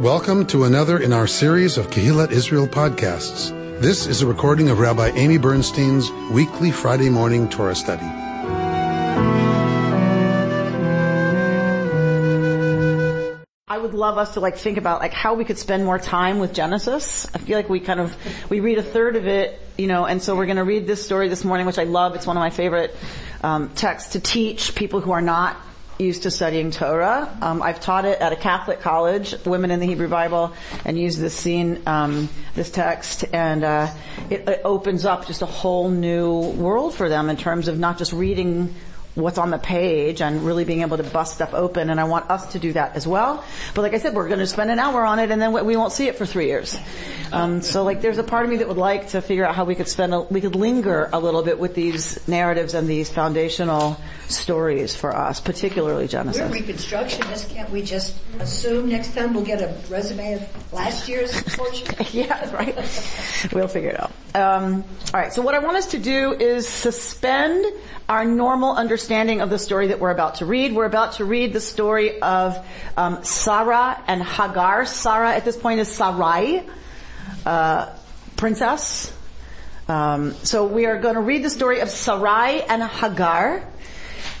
Welcome to another in our series of Kehillat Israel podcasts. This is a recording of Rabbi Amy Bernstein's weekly Friday morning Torah study. I would love us to like think about like how we could spend more time with Genesis. I feel like we kind of, we read a third of it, you know, and so we're going to read this story this morning, which I love. It's one of my favorite um, texts to teach people who are not used to studying Torah. Um, I've taught it at a Catholic college, Women in the Hebrew Bible, and used this scene, um, this text, and uh, it, it opens up just a whole new world for them in terms of not just reading what's on the page and really being able to bust stuff open and I want us to do that as well. But like I said, we're going to spend an hour on it and then we won't see it for three years. Um, so like there's a part of me that would like to figure out how we could spend, a, we could linger a little bit with these narratives and these foundational stories for us, particularly Genesis. We're reconstructionists. Can't we just assume next time we'll get a resume of last year's portion? yeah, right. we'll figure it out. Um, all right. So what I want us to do is suspend our normal understanding of the story that we're about to read. We're about to read the story of um, Sarah and Hagar. Sarah at this point is Sarai, uh, princess. Um, so we are going to read the story of Sarai and Hagar.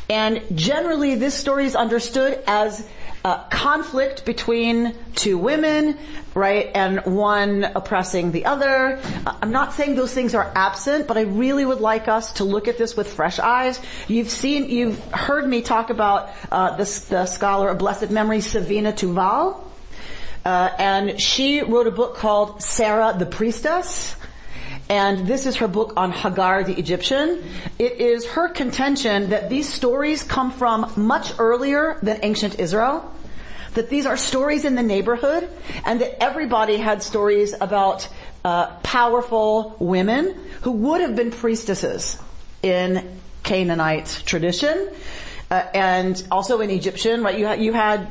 And generally this story is understood as uh, conflict between two women, right, and one oppressing the other. Uh, I'm not saying those things are absent, but I really would like us to look at this with fresh eyes. You've seen, you've heard me talk about uh, the, the scholar of blessed memory, Savina Teubal. Uh, and she wrote a book called Sarah the Priestess. And this is her book on Hagar the Egyptian. It is her contention that these stories come from much earlier than ancient Israel. That these are stories in the neighborhood and that everybody had stories about uh, powerful women who would have been priestesses in Canaanite tradition. Uh, and also in Egyptian, right? You had you had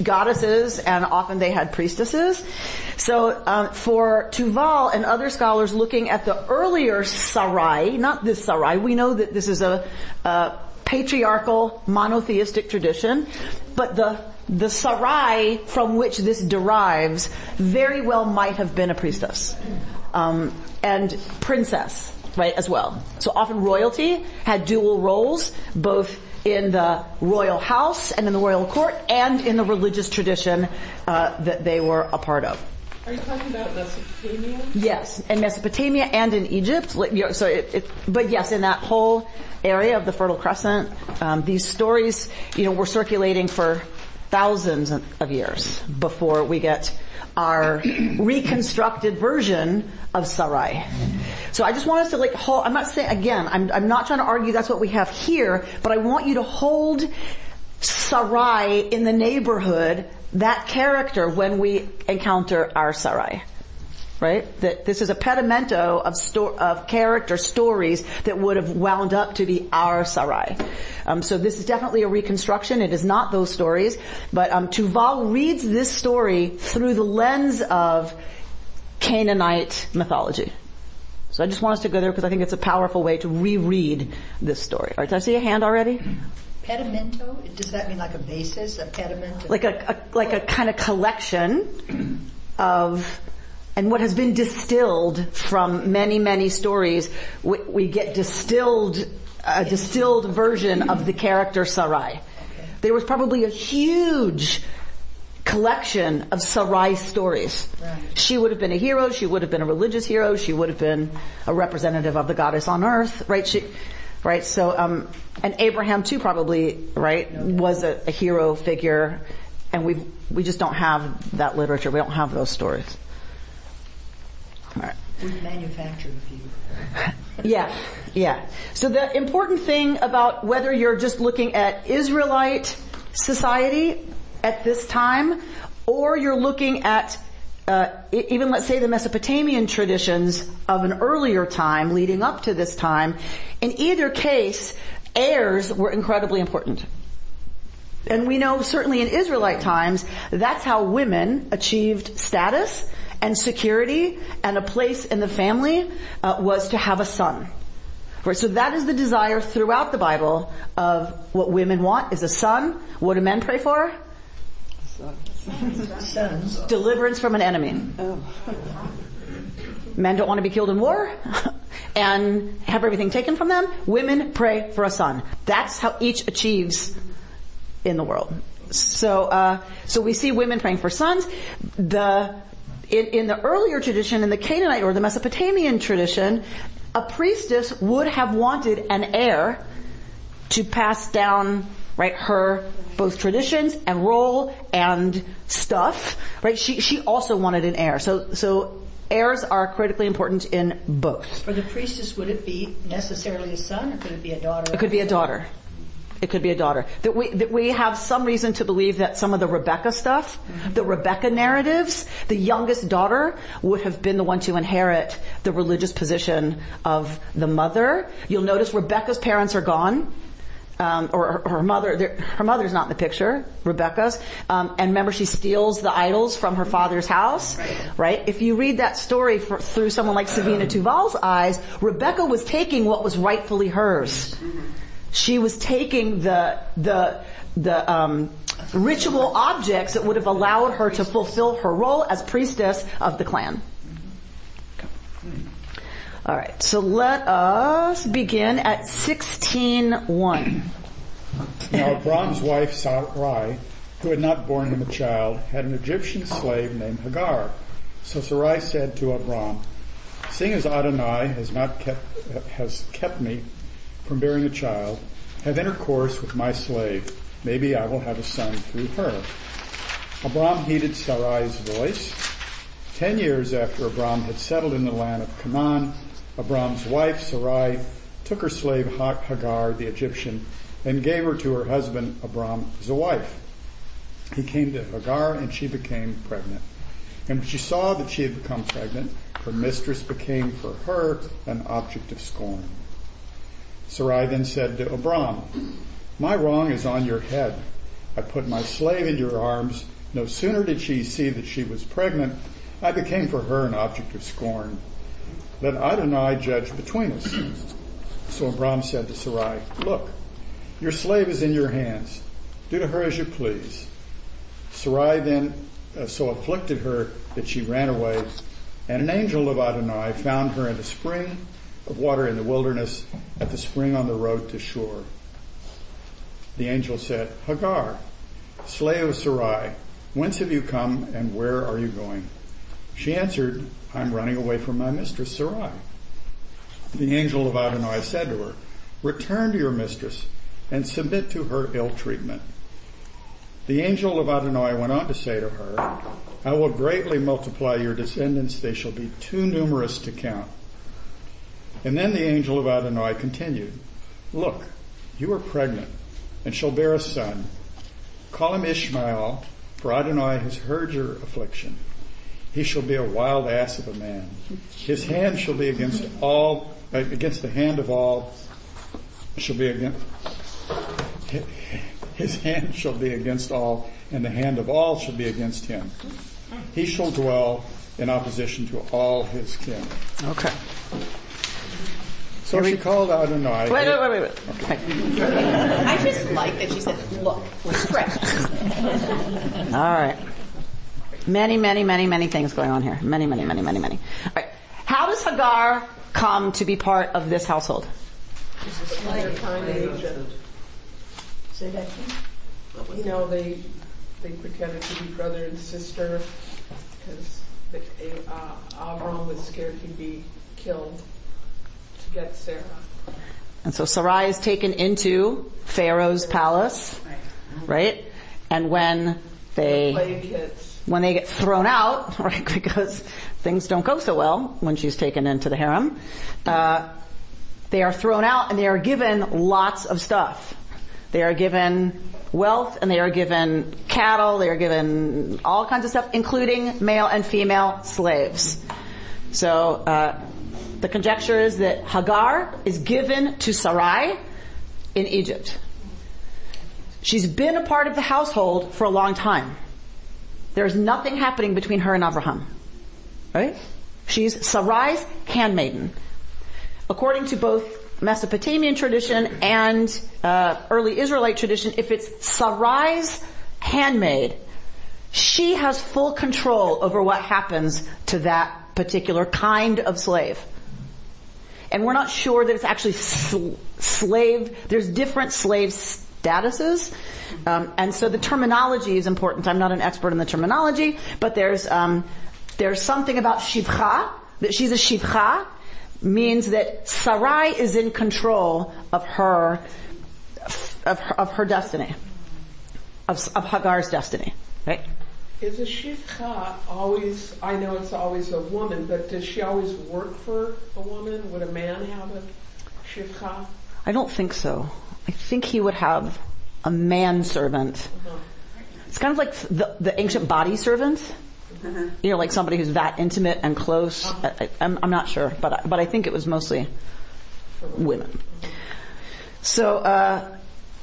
goddesses, and often they had priestesses. So um, for Teubal and other scholars looking at the earlier Sarai, not this Sarai, we know that this is a, a patriarchal monotheistic tradition, but the the Sarai from which this derives very well might have been a priestess um, and princess, right? As well. So often royalty had dual roles, both in the royal house and in the royal court and in the religious tradition uh, that they were a part of. Are you talking about Mesopotamia? Yes, in Mesopotamia and in Egypt. So, it, it, but yes, in that whole area of the Fertile Crescent, um, these stories, you know, were circulating for thousands of years before we get our reconstructed version of Sarai. So I just want us to like hold, I'm not saying, again, I'm, I'm not trying to argue that's what we have here, but I want you to hold Sarai in the neighborhood, that character when we encounter our Sarai. Right? That this is a pedimento of sto- of character stories that would have wound up to be our Sarai. Um, so this is definitely a reconstruction. It is not those stories, but um, Teubal reads this story through the lens of Canaanite mythology. So I just want us to go there because I think it's a powerful way to reread this story. All right, did I see a hand already? Pedimento? Does that mean like a basis, a pediment? Like a, a like a kind of collection of and what has been distilled from many, many stories, we, we get distilled, a distilled version of the character Sarai. There was probably a huge collection of Sarai stories. Right. She would have been a hero, she would have been a religious hero, she would have been a representative of the goddess on earth, right? She, right? So, um, and Abraham too probably, right, was a, a hero figure, and we we just don't have that literature. We don't have those stories. All right. We manufactured a few. yeah, yeah. So the important thing about whether you're just looking at Israelite society at this time, or you're looking at uh, even let's say the Mesopotamian traditions of an earlier time leading up to this time, in either case, heirs were incredibly important. And we know certainly in Israelite times, that's how women achieved status and security and a place in the family uh, was to have a son. Right, so that is the desire throughout the Bible of what women want is a son. What do men pray for? Sons. Deliverance from an enemy. Men don't want to be killed in war and have everything taken from them. Women pray for a son. That's how each achieves in the world. So, uh, so we see women praying for sons. The in, in the earlier tradition, in the Canaanite or the Mesopotamian tradition, a priestess would have wanted an heir to pass down right her both traditions and role and stuff right she she also wanted an heir so so heirs are critically important in both For the priestess, would it be necessarily a son or could it be a daughter? it could be a daughter it could be a daughter. That we, that we have some reason to believe that some of the Rebecca stuff, the Rebecca narratives, the youngest daughter would have been the one to inherit the religious position of the mother. You'll notice Rebecca's parents are gone. Um, or her, her mother, her mother's not in the picture, Rebecca's. Um, and remember, she steals the idols from her father's house, right? If you read that story for, through someone like Savina Teubal's eyes, Rebecca was taking what was rightfully hers she was taking the the the um, ritual objects that would have allowed her to fulfill her role as priestess of the clan. All right, so let us begin at 16.1. Now Abram's wife Sarai, who had not borne him a child, had an Egyptian slave named Hagar. So Sarai said to Abram, Seeing as Adonai has not kept has kept me from bearing a child, have intercourse with my slave. Maybe I will have a son through her. Abram heeded Sarai's voice. Ten years after Abram had settled in the land of Canaan, Abram's wife Sarai took her slave Hagar, the Egyptian, and gave her to her husband Abram as a wife. He came to Hagar and she became pregnant. And when she saw that she had become pregnant, her mistress became for her an object of scorn. Sarai then said to Abram, My wrong is on your head. I put my slave in your arms. No sooner did she see that she was pregnant, I became for her an object of scorn. Let Adonai judge between us. So Abram said to Sarai, Look, your slave is in your hands. Do to her as you please. Sarai then uh, so afflicted her that she ran away, and an angel of Adonai found her in a spring of water in the wilderness at the spring on the road to Shur. The angel said, Hagar, slave of Sarai, whence have you come and where are you going? She answered, I'm running away from my mistress Sarai. The angel of Adonai said to her, Return to your mistress and submit to her ill treatment. The angel of Adonai went on to say to her, I will greatly multiply your descendants. They shall be too numerous to count. And then the angel of Adonai continued, Look, you are pregnant and shall bear a son. Call him Ishmael, for Adonai has heard your affliction. He shall be a wild ass of a man. His hand shall be against all, against the hand of all, shall be against, his hand shall be against all, and the hand of all shall be against him. He shall dwell in opposition to all his kin. Okay. So she called Adonai. Wait, wait, wait, wait. wait. Okay. I just like that she said, look, we're pregnant. All right. Many, many, many, many things going on here. Many, many, many, many, many. All right. How does Hagar come to be part of this household? Their time in Egypt. Say that again. You know, they, they pretended to be brother and sister because uh, Avram was scared he'd be killed to get Sarah. And so Sarai is taken into Pharaoh's palace, right? And when they Plague hits. When they get thrown out, right, because things don't go so well when she's taken into the harem, uh, they are thrown out and they are given lots of stuff. They are given wealth and they are given cattle, they are given all kinds of stuff, including male and female slaves. So, uh, the conjecture is that Hagar is given to Sarai in Egypt. She's been a part of the household for a long time. There's nothing happening between her and Abraham. Right? She's Sarai's handmaiden. According to both Mesopotamian tradition and uh, early Israelite tradition, if it's Sarai's handmaid, she has full control over what happens to that particular kind of slave. And we're not sure that it's actually sl- slave, there's different slave statuses. Um, and so the terminology is important. I'm not an expert in the terminology, but there's, um, there's something about shivcha, that she's a shivcha, means that Sarai is in control of her, of her, of her destiny, of, of Hagar's destiny, right? Is a shivcha always, I know it's always a woman, but does she always work for a woman? Would a man have a shivcha? I don't think so. I think he would have a manservant. Uh-huh. It's kind of like the, the ancient body servant. You know, like somebody who's that intimate and close. I, am I'm not sure, but I, but I think it was mostly women. So, uh,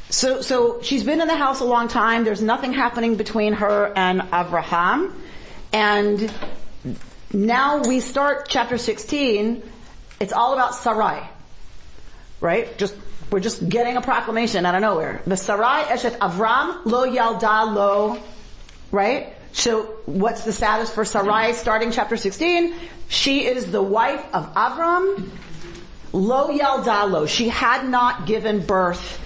so, so she's been in the house a long time. There's nothing happening between her and Avraham. And now we start chapter 16. It's all about Sarai. Right? Just, we're just getting a proclamation out of nowhere. The Sarai Eshet Avram lo yalda lo, right? So what's the status for Sarai starting chapter 16? She is the wife of Avram. Lo yalda lo. She had not given birth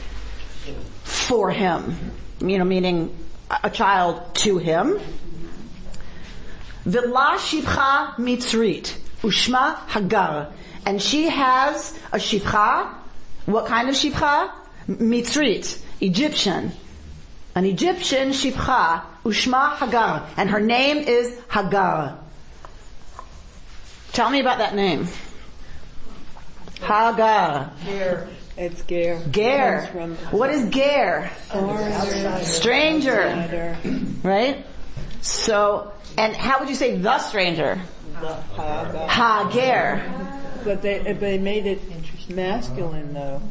for him. You know, meaning a child to him. Villa shivcha mitzrit. Ushma hagar. And she has a shivcha. What kind of shivcha? Mitzrit. Egyptian. An Egyptian shivcha. Ushma hagar. And her name is Hagar. Tell me about that name. Hagar. It's Ger. Ger. What is Ger? from Stranger. Right? So, and how would you say the stranger? Hagar. Hagar. But they they made it masculine though.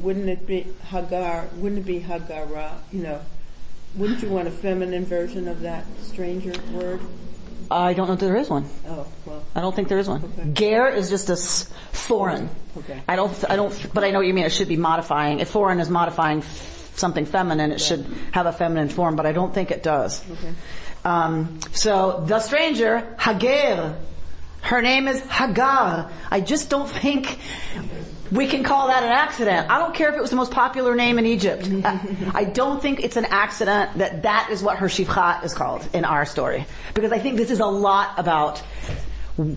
Wouldn't it be Hagar? Wouldn't it be Hagara? You know, wouldn't you want a feminine version of that stranger word? I don't know if there is one. Oh well. I don't think there is one. Okay. Ger is just a s- foreign. Okay. I don't, I don't, but I know what you mean. It should be modifying. If foreign is modifying f- something feminine, it should have a feminine form, but I don't think it does. Okay. Um, so the stranger, Hagar, her name is Hagar. I just don't think we can call that an accident. I don't care if it was the most popular name in Egypt. I, I don't think it's an accident that that is what her shivcha is called in our story. Because I think this is a lot about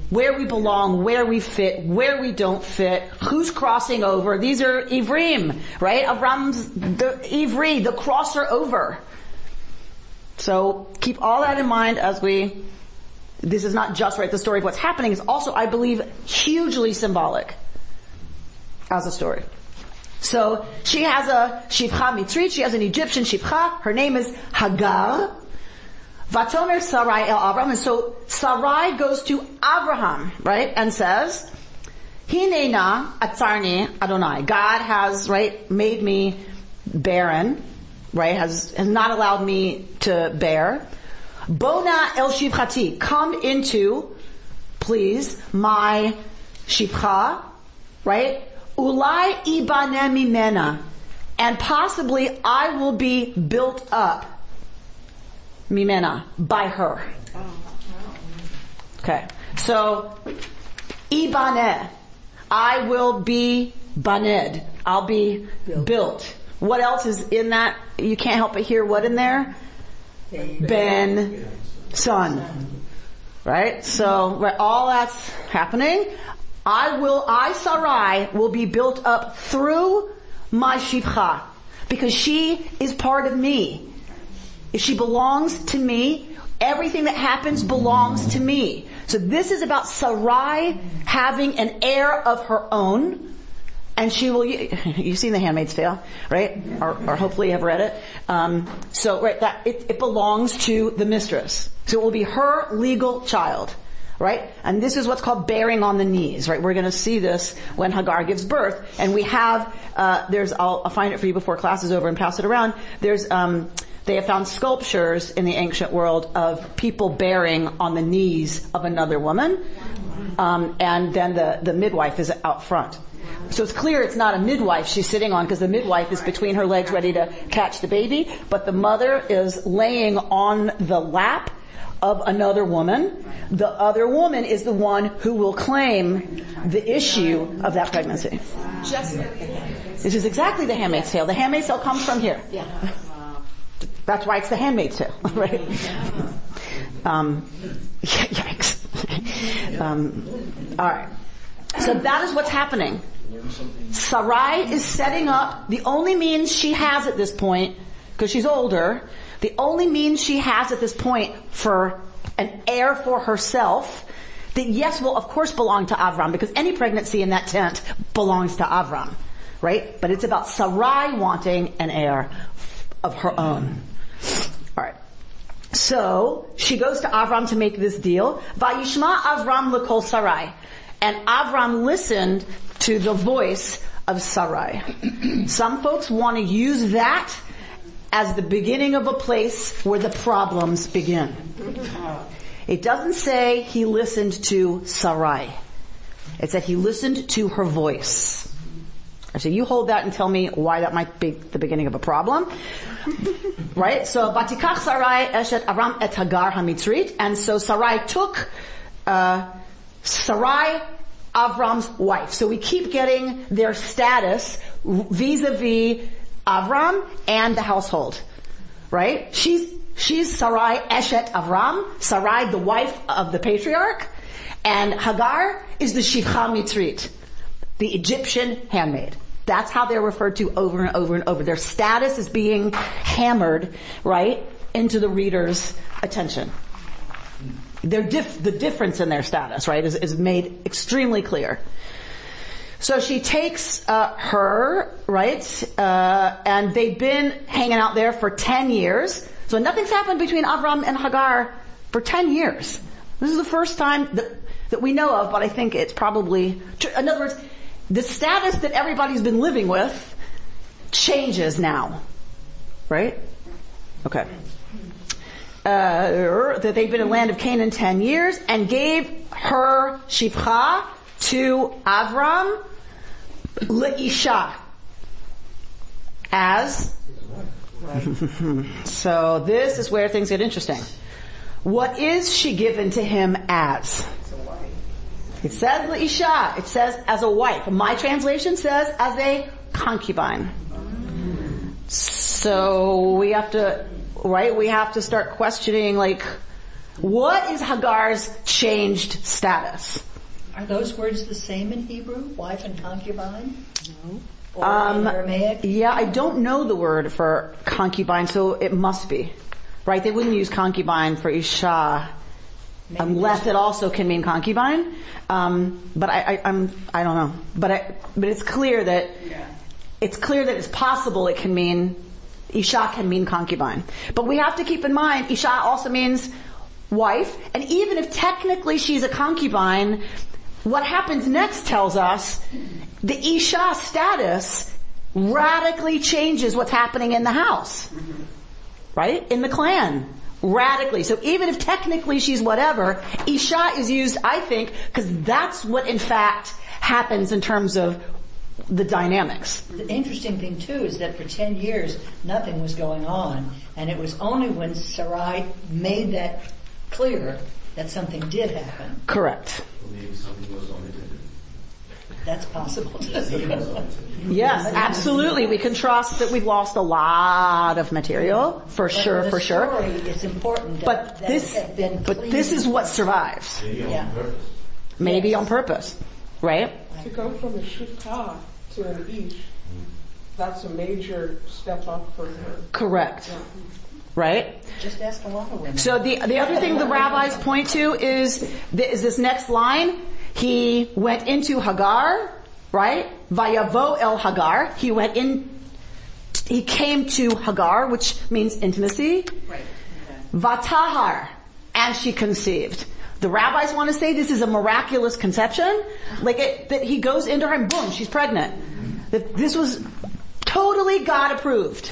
where we belong, where we fit, where we don't fit, who's crossing over. These are Ivrim, right? Avram's the Ivri, the crosser over. So keep all that in mind as we, this is not just right, the story of what's happening is also, I believe, hugely symbolic as a story. So she has a shivcha mitzrit, she has an Egyptian shivcha, her name is Hagar. Vatomer Sarai el Avram, and so Sarai goes to Abraham, right, and says, Hinena atzarni Adonai. God has, right, made me barren, right, has, has not allowed me to bear. Bona el shivchati. Come into, please, my shivcha, right? Ulai ibane mimena. And possibly I will be built up, mimena, by her. Okay. So, ibane. I will be baned. I'll be built. What else is in that? You can't help but hear what in there? Ben, son. Right? So, right, all that's happening. I will, I Sarai will be built up through my shivcha. Because she is part of me. If she belongs to me, everything that happens belongs to me. So this is about Sarai having an heir of her own, and she will. You've seen The Handmaid's Tale, right? Or, or hopefully you have read it. Um, so right, that it, it belongs to the mistress. So it will be her legal child. Right? And this is what's called bearing on the knees, right? We're gonna see this when Hagar gives birth, and we have, uh, there's, I'll, I'll find it for you before class is over and pass it around. There's, um, they have found sculptures in the ancient world of people bearing on the knees of another woman, um, and then the, the midwife is out front. So it's clear it's not a midwife she's sitting on because the midwife is between her legs ready to catch the baby, but the mother is laying on the lap of another woman. The other woman is the one who will claim the issue of that pregnancy. Just This is exactly the handmaid's tale. The handmaid's tale comes from here. yeah. That's why it's the handmaid's tale, right? Um, yikes. Um, all right. So that is what's happening. Sarai is setting up the only means she has at this point, because she's older, the only means she has at this point for an heir for herself that yes will of course belong to Avram because any pregnancy in that tent belongs to Avram, right? But it's about Sarai wanting an heir of her own. Alright. So, she goes to Avram to make this deal. Vayishma Avram lekol Sarai. And Avram listened to the voice of Sarai. Some folks want to use that as the beginning of a place where the problems begin. It doesn't say he listened to Sarai. It said he listened to her voice. I said, you hold that and tell me why that might be the beginning of a problem. right? So, Batikach Sarai Eshet Avram et Hagar Hamitzrit. And so Sarai took, uh, Sarai, Avram's wife. So we keep getting their status vis-a-vis Avram and the household. Right? She's, she's Sarai Eshet Avram, Sarai the wife of the patriarch, and Hagar is the Shivcha Mitzrit, the Egyptian handmaid. That's how they're referred to over and over and over. Their status is being hammered, right, into the reader's attention. Their dif- the difference in their status, right, is, is made extremely clear. So she takes uh, her, right, uh, and they've been hanging out there for 10 years. So nothing's happened between Avram and Hagar for 10 years. This is the first time that, that we know of, but I think it's probably, in other words, the status that everybody's been living with changes now. Right? Okay. Uh, that they've been in the land of Canaan 10 years and gave her Shivcha to Avram Leisha as so this is where things get interesting. What is she given to him as? It says Leisha. It says as a wife. My translation says as a concubine. So we have to, right? We have to start questioning like, what is Hagar's changed status? Are those words the same in Hebrew? Wife and concubine? No. Or Um, Aramaic? Yeah, I don't know the word for concubine, so it must be. Right? They wouldn't use concubine for Isha unless it also can mean concubine. Um, but I, I, I'm, I don't know. But I, but it's clear that it's clear that it's possible it can mean Isha can mean concubine. But we have to keep in mind Isha also means wife, and even if technically she's a concubine, what happens next tells us the Isha status radically changes what's happening in the house. Right? In the clan. Radically. So even if technically she's whatever, Isha is used, I think, because that's what in fact happens in terms of the dynamics. The interesting thing too is that for 10 years nothing was going on and it was only when Sarai made that clear that something did happen. Correct. Maybe something was omitted. That's possible too. Yes, absolutely. We can trust that we've lost a lot of material, for sure, the for sure. It's important that, But that this, been but this is what survives. Maybe Yeah. on purpose. Maybe Yes. on purpose. Right? To go from a shifta to an ish, that's a major step up for her. Correct. Right? Just ask a lot of women. So the the other thing the rabbis point to is th- is this next line. He went into Hagar, right? Vayavo el Hagar. He went in. He came to Hagar, which means intimacy. Right. Vatahar, and she conceived. The rabbis want to say this is a miraculous conception, like it, that he goes into her and boom, she's pregnant. That this was totally God approved.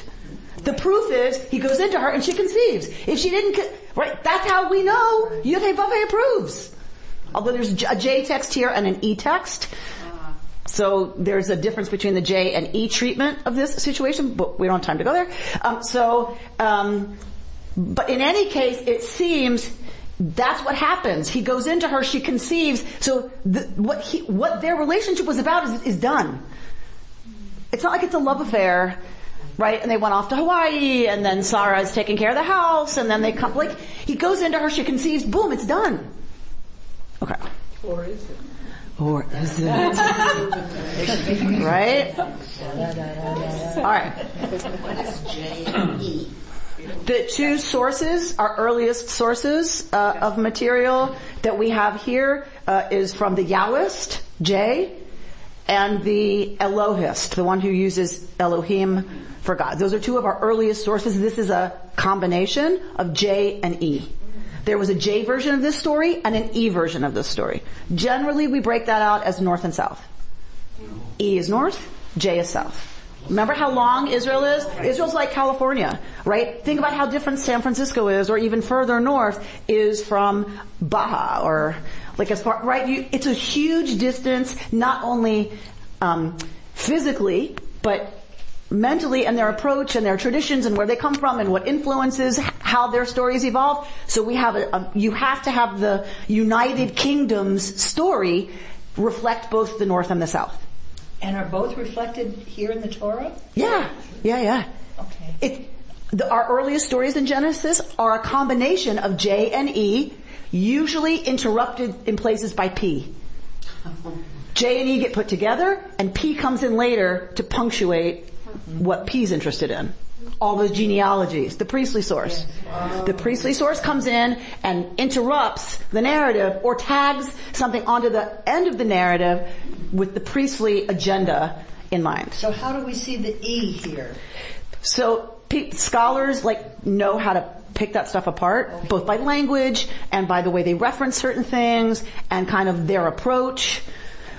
The proof is he goes into her and she conceives. If she didn't, right, that's how we know Yudhe Baveh approves. Although there's a J text here and an E text. so there's a difference between the J and E treatment of this situation, but we don't have time to go there. Um, so, um, but in any case, it seems that's what happens. He goes into her, she conceives. So the, what he, what their relationship was about is, is done. It's not like it's a love affair, right? And they went off to Hawaii, and then Sarah's taking care of the house, and then they come. Like he goes into her, she conceives. Boom, it's done. Okay. Or is it? Or is it? right? Alright. The two sources, our earliest sources uh, of material that we have here uh, is from the Yahwist, J, and the Elohist, the one who uses Elohim for God. Those are two of our earliest sources. This is a combination of J and E. There was a J version of this story and an E version of this story. Generally, we break that out as north and south. E is north, J is south. Remember how long Israel is? Israel's like California, right? Think about how different San Francisco is, or even further north is from Baja, or like as far, right? You, it's a huge distance, not only um, physically, but mentally and their approach and their traditions and where they come from and what influences how their stories evolve. So we have a, a, you have to have the United Kingdom's story reflect both the North and the South. And are both reflected here in the Torah? Yeah, yeah, yeah. Okay. It, the, our earliest stories in Genesis are a combination of J and E, usually interrupted in places by P. J and E get put together, and P comes in later to punctuate what P's interested in. All those genealogies, the priestly source. The priestly source comes in and interrupts the narrative or tags something onto the end of the narrative with the priestly agenda in mind. So how do we see the E here? So pe- scholars like know how to pick that stuff apart, both by language and by the way they reference certain things and kind of their approach.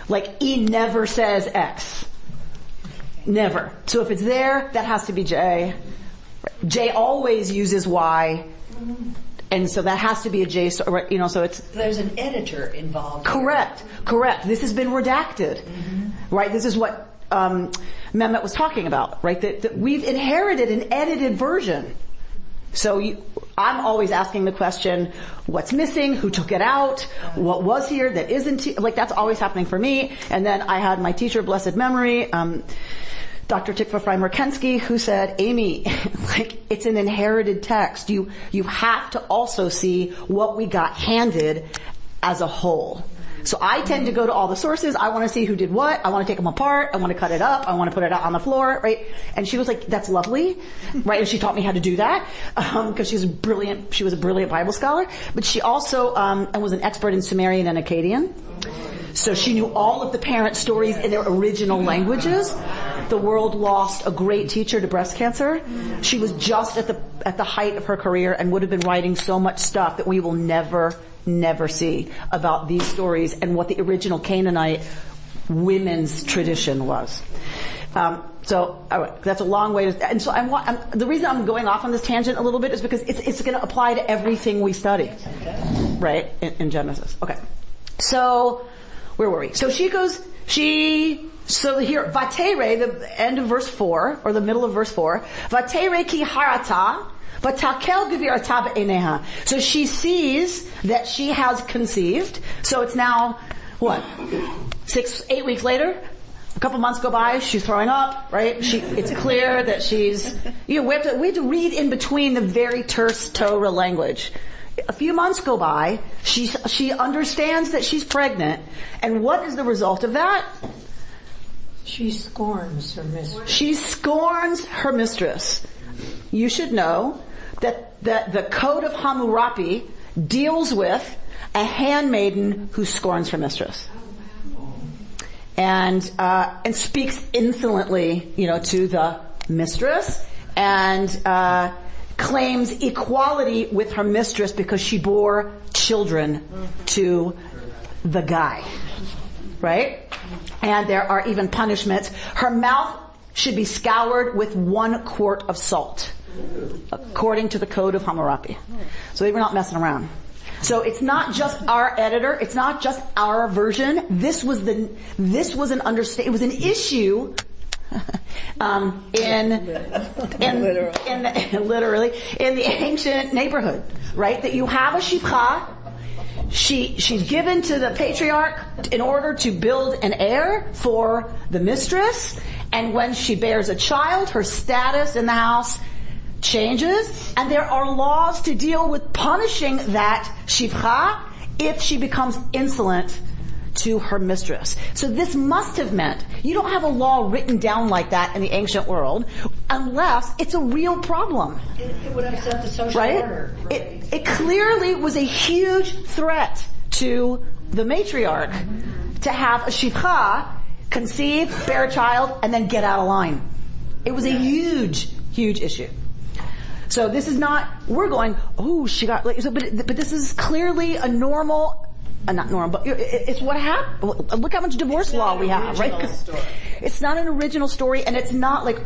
Like E never says X. Never. So if it's there, that has to be J. J always uses Y. And so that has to be a J, so- you know, so it's, There's an editor involved. here. Correct, correct. This has been redacted, right? This is what um, Mehmet was talking about, right? That, that we've inherited an edited version. So you, I'm always asking the question, what's missing? Who took it out? What was here that isn't? he- Like that's always happening for me. And then I had my teacher, blessed memory, um, Dr. Tikva Frymer-Kensky, who said, Amy, like it's an inherited text. You you have to also see what we got handed as a whole. So I tend to go to all the sources. I want to see who did what. I want to take them apart. I want to cut it up. I want to put it out on the floor, right? And she was like, "That's lovely," right? And she taught me how to do that because she's a brilliant. She was a brilliant Bible scholar, but she also um, and was an expert in Sumerian and Akkadian. So she knew all of the parent stories in their original languages. The world lost a great teacher to breast cancer. She was just at the at the height of her career and would have been writing so much stuff that we will never never see about these stories and what the original Canaanite women's tradition was. Um, so right, that's a long way to, and so I'm, I'm, the reason I'm going off on this tangent a little bit is because it's, it's going to apply to everything we study, right, in, in Genesis. Okay. So, where were we? So she goes, she, so here, vatere, the end of verse 4, or the middle of verse 4, vatere ki harata, vatakel gevirata be'eneha. So she sees that she has conceived, so it's now, what, six, eight weeks later? A couple months go by, she's throwing up, right? She, it's clear that she's, you know, we have to, we have to read in between the very terse Torah language. A few months go by, she, she understands that she's pregnant, and what is the result of that? She scorns her mistress. She scorns her mistress. You should know that, that the code of Hammurabi deals with a handmaiden who scorns her mistress. And, uh, and speaks insolently, you know, to the mistress and, uh, claims equality with her mistress because she bore children to the guy. Right? And there are even punishments. Her mouth should be scoured with one quart of salt, according to the code of Hammurabi. So they were not messing around. So it's not just our editor, it's not just our version. This was the, this was an understand, it was an issue um, in, in, in the, literally in the ancient neighborhood, right? That you have a shivcha, she she's given to the patriarch in order to build an heir for the mistress, and when she bears a child, her status in the house changes, and there are laws to deal with punishing that shivcha if she becomes insolent to her mistress. So this must have meant you don't have a law written down like that in the ancient world unless it's a real problem. It, it would upset the social Right? order. It, it clearly was a huge threat to the matriarch to have a shivcha conceive, bear a child, and then get out of line. It was a huge, huge issue. So this is not, we're going, oh, she got, like, so, but, but this is clearly a normal, uh, not normal, but it's what happened. Look how much divorce law we have, right? 'Cause It's not an original story and it's not like,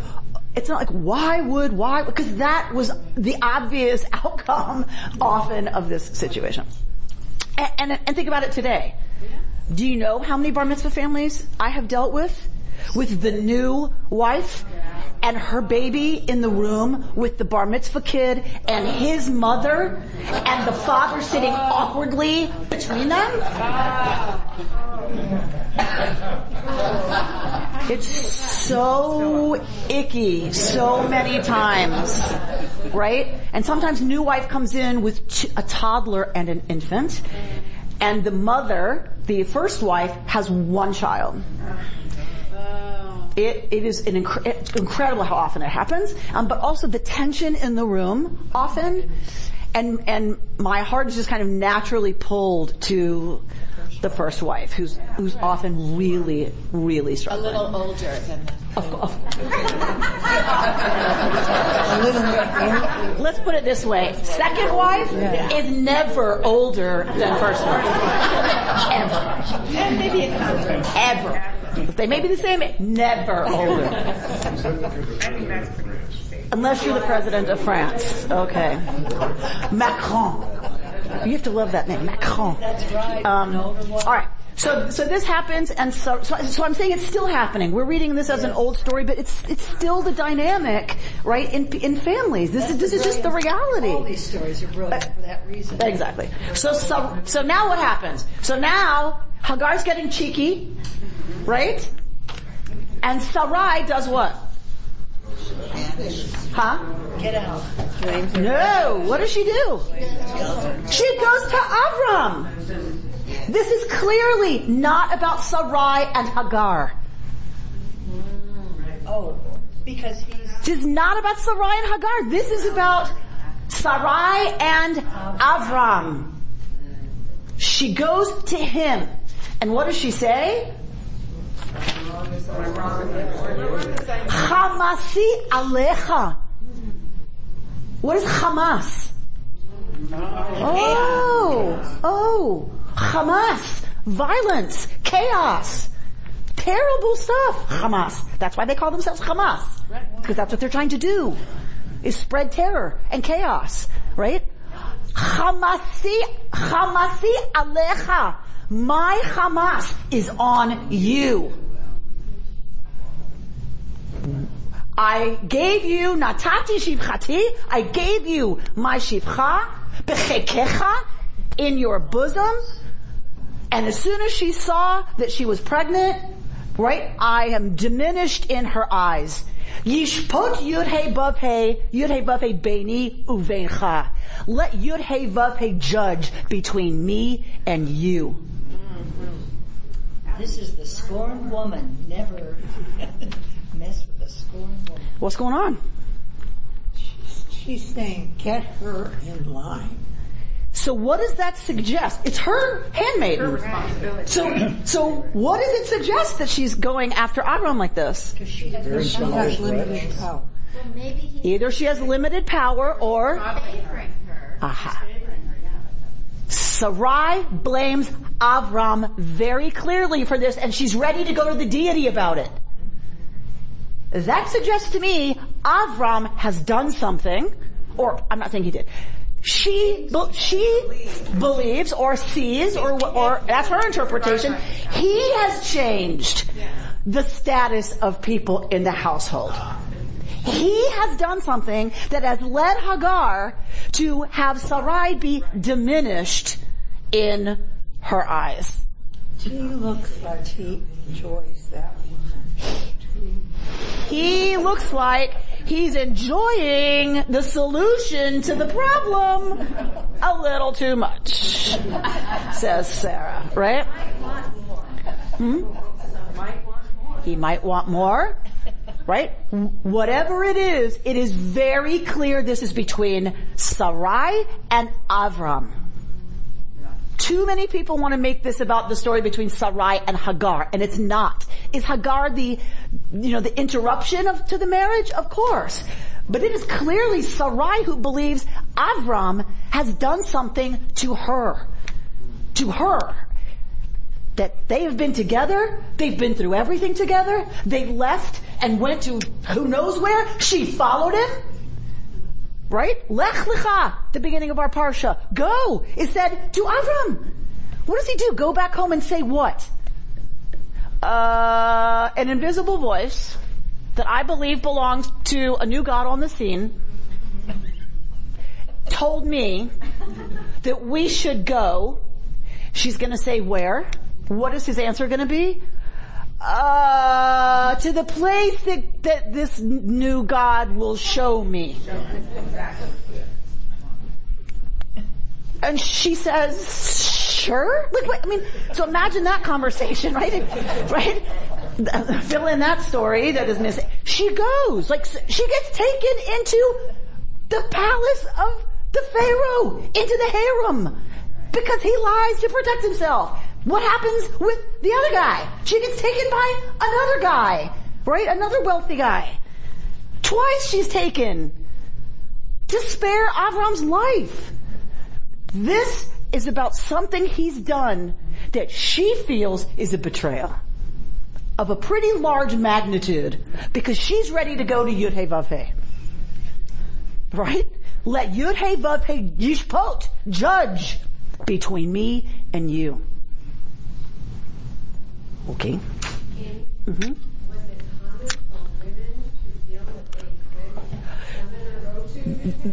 it's not like, why would, why, because that was the obvious outcome often of this situation. And, and, and think about it today. Do you know how many bar mitzvah families I have dealt with? With the new wife and her baby in the room with the bar mitzvah kid and his mother and the father sitting awkwardly between them? It's so icky so many times, right? And sometimes new wife comes in with a toddler and an infant, and the mother, the first wife, has one child. It, it is incredible how often it happens, um, but also the tension in the room often, and and my heart is just kind of naturally pulled to the first wife, who's who's often really really strong. A little older than the. Of- of- Let's put it this way: second wife is never older than first wife, ever, And maybe a contract. ever. They may be the same, never older. Unless you're the president of France. Okay. Macron. You have to love that name, Macron. That's right. Um, An older one. all right. So, so this happens, and so, so, so I'm saying it's still happening. We're reading this as an old story, but it's it's still the dynamic, right? In in families, this is this is just the reality. All these stories are brilliant for that reason. Exactly. So so so now what happens? So now Hagar's getting cheeky, right? And Sarai does what? Huh? Get out. No. What does she do? She goes to Avram. This is clearly not about Sarai and Hagar. Oh, because he's This is not about Sarai and Hagar. This is about Sarai and Avram. She goes to him. And what does she say? Hamasi alecha. What is Hamas? Oh, oh, Hamas, violence, chaos, terrible stuff. Hamas. That's why they call themselves Hamas. Because that's what they're trying to do, is spread terror and chaos, right? Hamasi, Hamasi alecha. My Hamas is on you. I gave you natati shivchati. I gave you my shivcha bechekecha in your bosom. And as soon as she saw that she was pregnant, right, I am diminished in her eyes. Yishpot yud hey vav hey, yud hey vav hey uveincha. Let yud hey vav hey judge between me and you. This is the scorned woman. Never mess with a scorned woman. What's going on? She's saying, get her in line. So what does that suggest? It's her handmaiden. Her So, so what does it suggest that she's going after Avram like this? Because she has Very She has limited power. Maybe Either she has limited power or, favoring her. aha. Sarai blames Avram very clearly for this and she's ready to go to the deity about it. That suggests to me Avram has done something, or I'm not saying he did. she she believes or sees or or that's her interpretation. He has changed the status of people in the household. He has done something that has led Hagar to have Sarai be diminished in her eyes. He looks like he enjoys that one. He looks like he's enjoying the solution to the problem a little too much, says Sarah, right? Hmm? He might want more, right? Whatever it is, it is very clear this is between Sarai and Avram. Too many people want to make this about the story between Sarai and Hagar, and it's not. Is Hagar the, you know, the interruption of, to the marriage? Of course. But it is clearly Sarai who believes Avram has done something to her. To her. That they have been together, they've been through everything together, they left and went to who knows where, she followed him, Right? Lech lecha, the beginning of our parsha. Go, is said to Avram. What does he do? Go back home and say what? Uh, an invisible voice that I believe belongs to a new God on the scene told me that we should go. She's gonna say where? What is his answer gonna be? Uh, to the place that, that this new God will show me. And she says, sure? Like, wait, I mean, so imagine that conversation, right? Right? Fill in that story that is missing. She goes, like, she gets taken into the palace of the Pharaoh, into the harem, because he lies to protect himself. What happens with the other guy? She gets taken by another guy, right? Another wealthy guy. Twice she's taken to spare Avram's life. This is about something he's done that she feels is a betrayal of a pretty large magnitude because she's ready to go to Yud He Vav He. Right? Let Yud He Vav He Yishpot judge between me and you. Okay. Mm-hmm.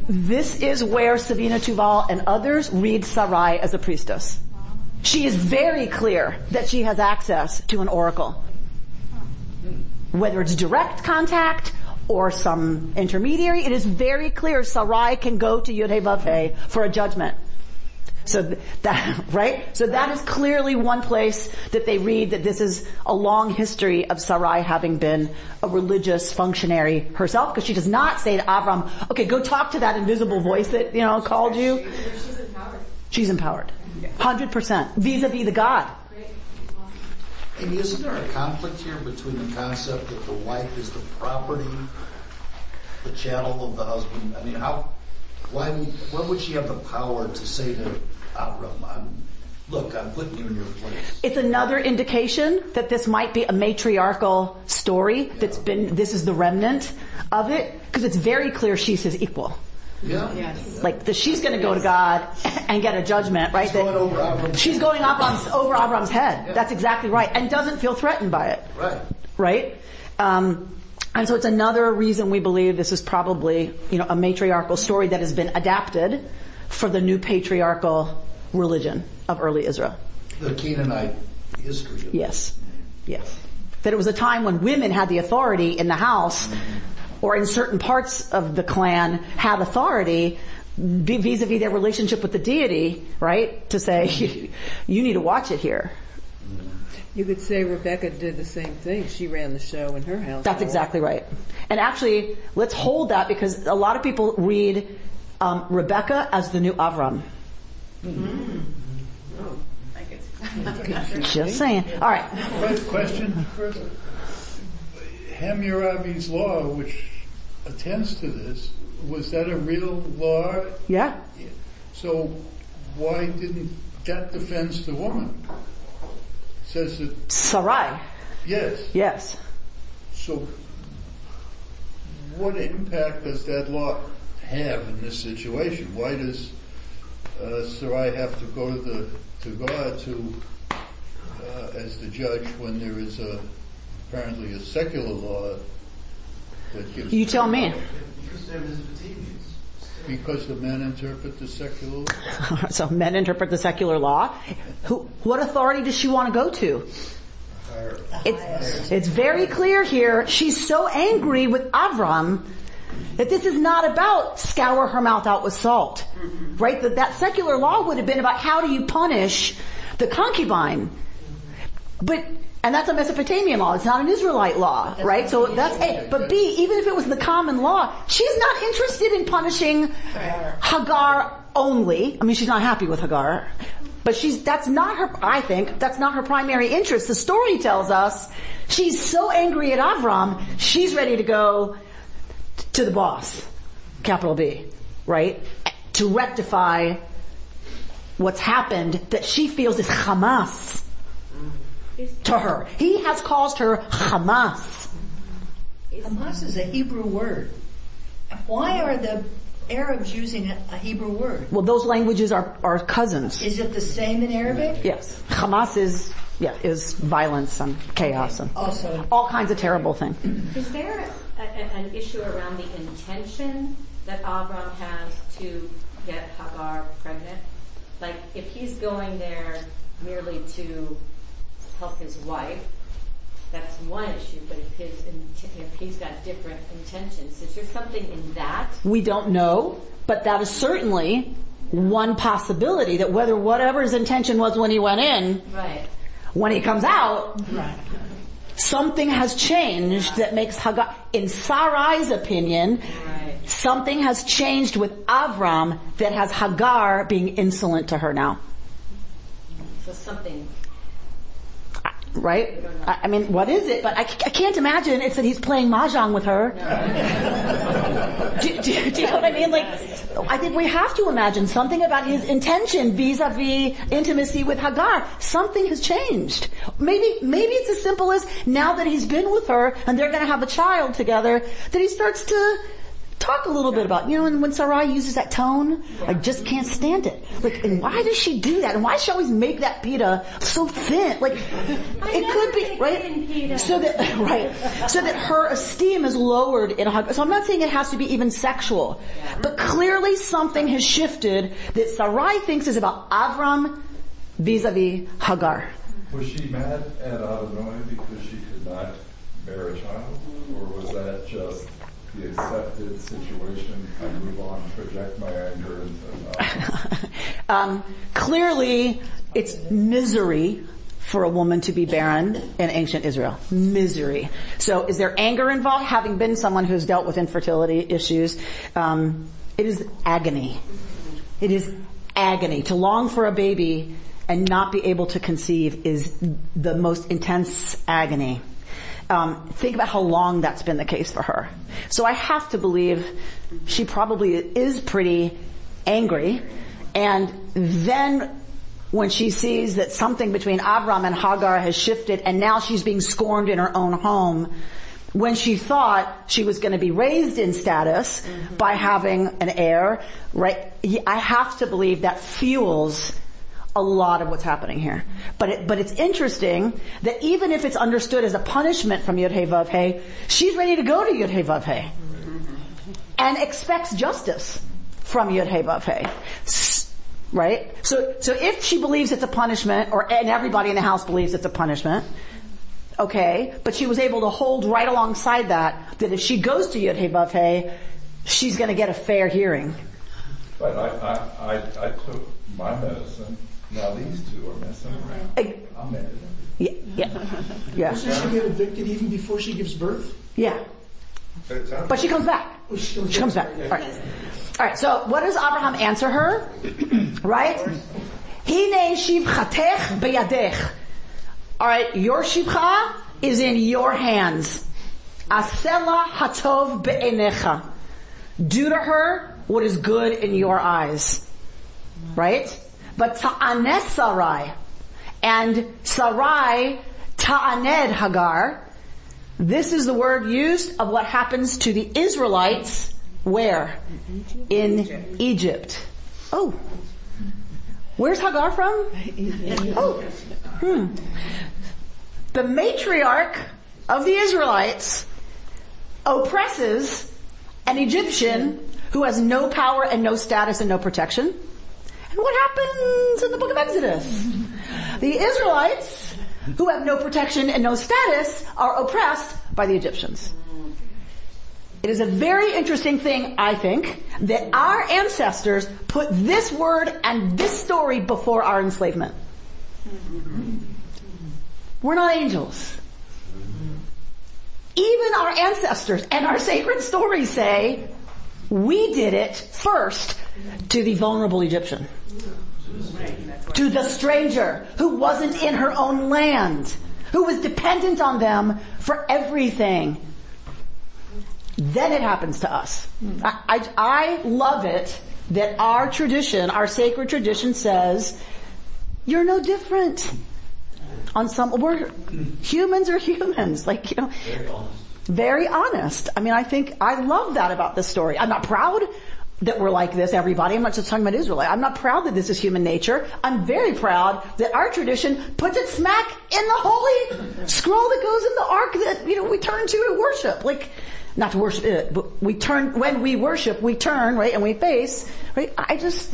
This is where Savina Teubal and others read Sarai as a priestess. She is very clear that she has access to an oracle. Whether it's direct contact or some intermediary, it is very clear Sarai can go to Yud for a judgment. So that, right? So that is clearly one place that they read that this is a long history of Sarai having been a religious functionary herself, because she does not say to Avram, okay, go talk to that invisible voice that, you know, called you. She's empowered. She's empowered. 100%. Vis-a-vis the God. Amy, isn't there a conflict here between the concept that the wife is the property, the chattel of the husband? I mean, how, why would, what would she have the power to say to Abram, I'm, look, I'm putting you in your place? It's another indication that this might be a matriarchal story that's been, this is the remnant of it, because it's very clear she's his equal. Yeah. Yes. Like the, she's going to go to God and get a judgment, right? She's going over Avram's She's head. going up on, over Avram's head. That's exactly right, and doesn't feel threatened by it. Right. right? Um, and so it's another reason we believe this is probably, you know, a matriarchal story that has been adapted for the new patriarchal religion of early Israel. The Canaanite history. Yes. Yes. That it was a time when women had the authority in the house or in certain parts of the clan had authority vis-a-vis their relationship with the deity, right? To say, you need to watch it here. You could say Rebecca did the same thing. She ran the show in her house. That's exactly right. And actually, let's hold that because a lot of people read um, Rebecca as the new Avram. Just saying. All right. First question first. Hammurabi's law, which attends to this, was that a real law? Yeah. So why didn't that defends the woman? Says that Sarai. yes. Yes. So what impact does that law have in this situation? Why does uh, Sarai have to go to the to God to uh, as the judge when there is a apparently a secular law that gives. You tell me. Because the men interpret the secular law. so men interpret the secular law. Who, what authority does she want to go to? It's, it's very clear here. She's so angry with Avram that this is not about scour her mouth out with salt, right? That, that secular law would have been about how do you punish the concubine. But, and that's a Mesopotamian law. It's not an Israelite law, right? So that's A. But B, even if it was the common law, she's not interested in punishing Hagar only. I mean, she's not happy with Hagar. But she's, that's not her, I think, that's not her primary interest. The story tells us she's so angry at Avram, she's ready to go to the boss, capital B, right? To rectify what's happened that she feels is Hamas to her. He has caused her Hamas. Hamas is a Hebrew word. Why are the Arabs using a, a Hebrew word? Well, those languages are, are cousins. Is it the same in Arabic? Yes. Hamas is, yeah, is violence and chaos and Also, all kinds of terrible things. Is there a, a, an issue around the intention that Avram has to get Hagar pregnant? Like, if he's going there merely to help his wife, that's one issue. But if his if he's got different intentions, is there something in that? We don't know, but that is certainly one possibility that whether whatever his intention was when he went in, Right. when he comes out, right. something has changed that makes Hagar, in Sarai's opinion, Right. something has changed with Avram that has Hagar being insolent to her now. So something. Right? I, I mean, what is it? But I, I, can't imagine it's that he's playing mahjong with her. do, do- do you know what I mean? Like, I think we have to imagine something about his intention vis-a-vis intimacy with Hagar. Something has changed. Maybe, maybe it's as simple as now that he's been with her and they're gonna have a child together, that he starts to talk a little bit about, you know, and when Sarai uses that tone, I just can't stand it. Like, and why does she do that? And why does she always make that pita so thin? Like, it could be, right? So that, right, so that her esteem is lowered in a hug. So I'm not saying it has to be even sexual, but clearly something has shifted that Sarai thinks is about Avram vis-a-vis Hagar. Was she mad at Adonai because she could not bear a child? Or was that just the accepted situation? I move on, project my anger into um, clearly, it's misery for a woman to be barren in ancient Israel. Misery. So is there anger involved? Having been someone who's dealt with infertility issues, um, it is agony. It is agony. To long for a baby and not be able to conceive is the most intense agony. Um, think about how long that's been the case for her. So I have to believe she probably is pretty angry. And then when she sees that something between Avram and Hagar has shifted and now she's being scorned in her own home, when she thought she was going to be raised in status by having an heir, right? I have to believe that fuels a lot of what's happening here. But it, but it's interesting that even if it's understood as a punishment from Yud Hey Vav Hey, she's ready to go to Yud Hey Vav Hey. And expects justice from Yud Hey Vav Hey. Right? So, so if she believes it's a punishment, or, and everybody in the house believes it's a punishment, okay, but she was able to hold right alongside that, that if she goes to Yud Hey Vav Hey, she's gonna get a fair hearing. But I, I, I, I took my medicine. Now these two are messing around. I'm mad. Yeah, yeah, yeah. Doesn't she get evicted even before she gives birth? Yeah. But she comes back. Oh, she comes She comes back. All right. All right. So what does Abraham answer her? right? Hine shivchatech beyadech. All right. Your shivcha is in your hands. Asela hatov be'enecha. Do to her what is good in your eyes. Right? But ta'aneh Sarai. And Sarai ta'aned Hagar. This is the word used of what happens to the Israelites where? In Egypt. Oh. Where's Hagar from? Oh, hmm. The matriarch of the Israelites oppresses an Egyptian who has no power and no status and no protection. And what happens in the book of Exodus? The Israelites, who have no protection and no status, are oppressed by the Egyptians. It is a very interesting thing, I think, that our ancestors put this word and this story before our enslavement. We're not angels. Even our ancestors and our sacred stories say, we did it first to the vulnerable Egyptian. To the stranger who wasn't in her own land, who was dependent on them for everything. Then it happens to us. I, I, I love it that our tradition, our sacred tradition says, you're no different. On some, we're, humans are humans. Like, you know, very honest. I mean, I think, I love that about this story. I'm not proud that we're like this, everybody. I'm not just talking about Israelite. I'm not proud that this is human nature. I'm very proud that our tradition puts it smack in the holy scroll that goes in the ark that, you know, we turn to to worship. Like, not to worship it, but we turn, when we worship, we turn, right, and we face, right? I just,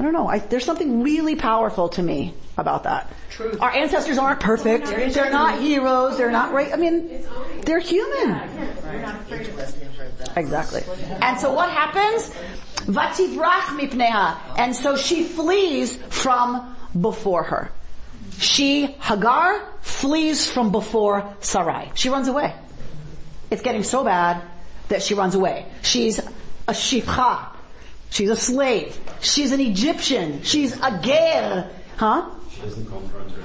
I don't know. I, there's something really powerful to me about that. Truth. Our ancestors aren't perfect. They're not heroes. They're not right. I mean, they're human. Exactly. And so what happens? Vativrach mipneha. And so she flees from before her. She, Hagar, flees from before Sarai. She runs away. It's getting so bad that she runs away. She's a shipcha. She's a slave. She's an Egyptian. She's a ger. Huh? She doesn't confront her.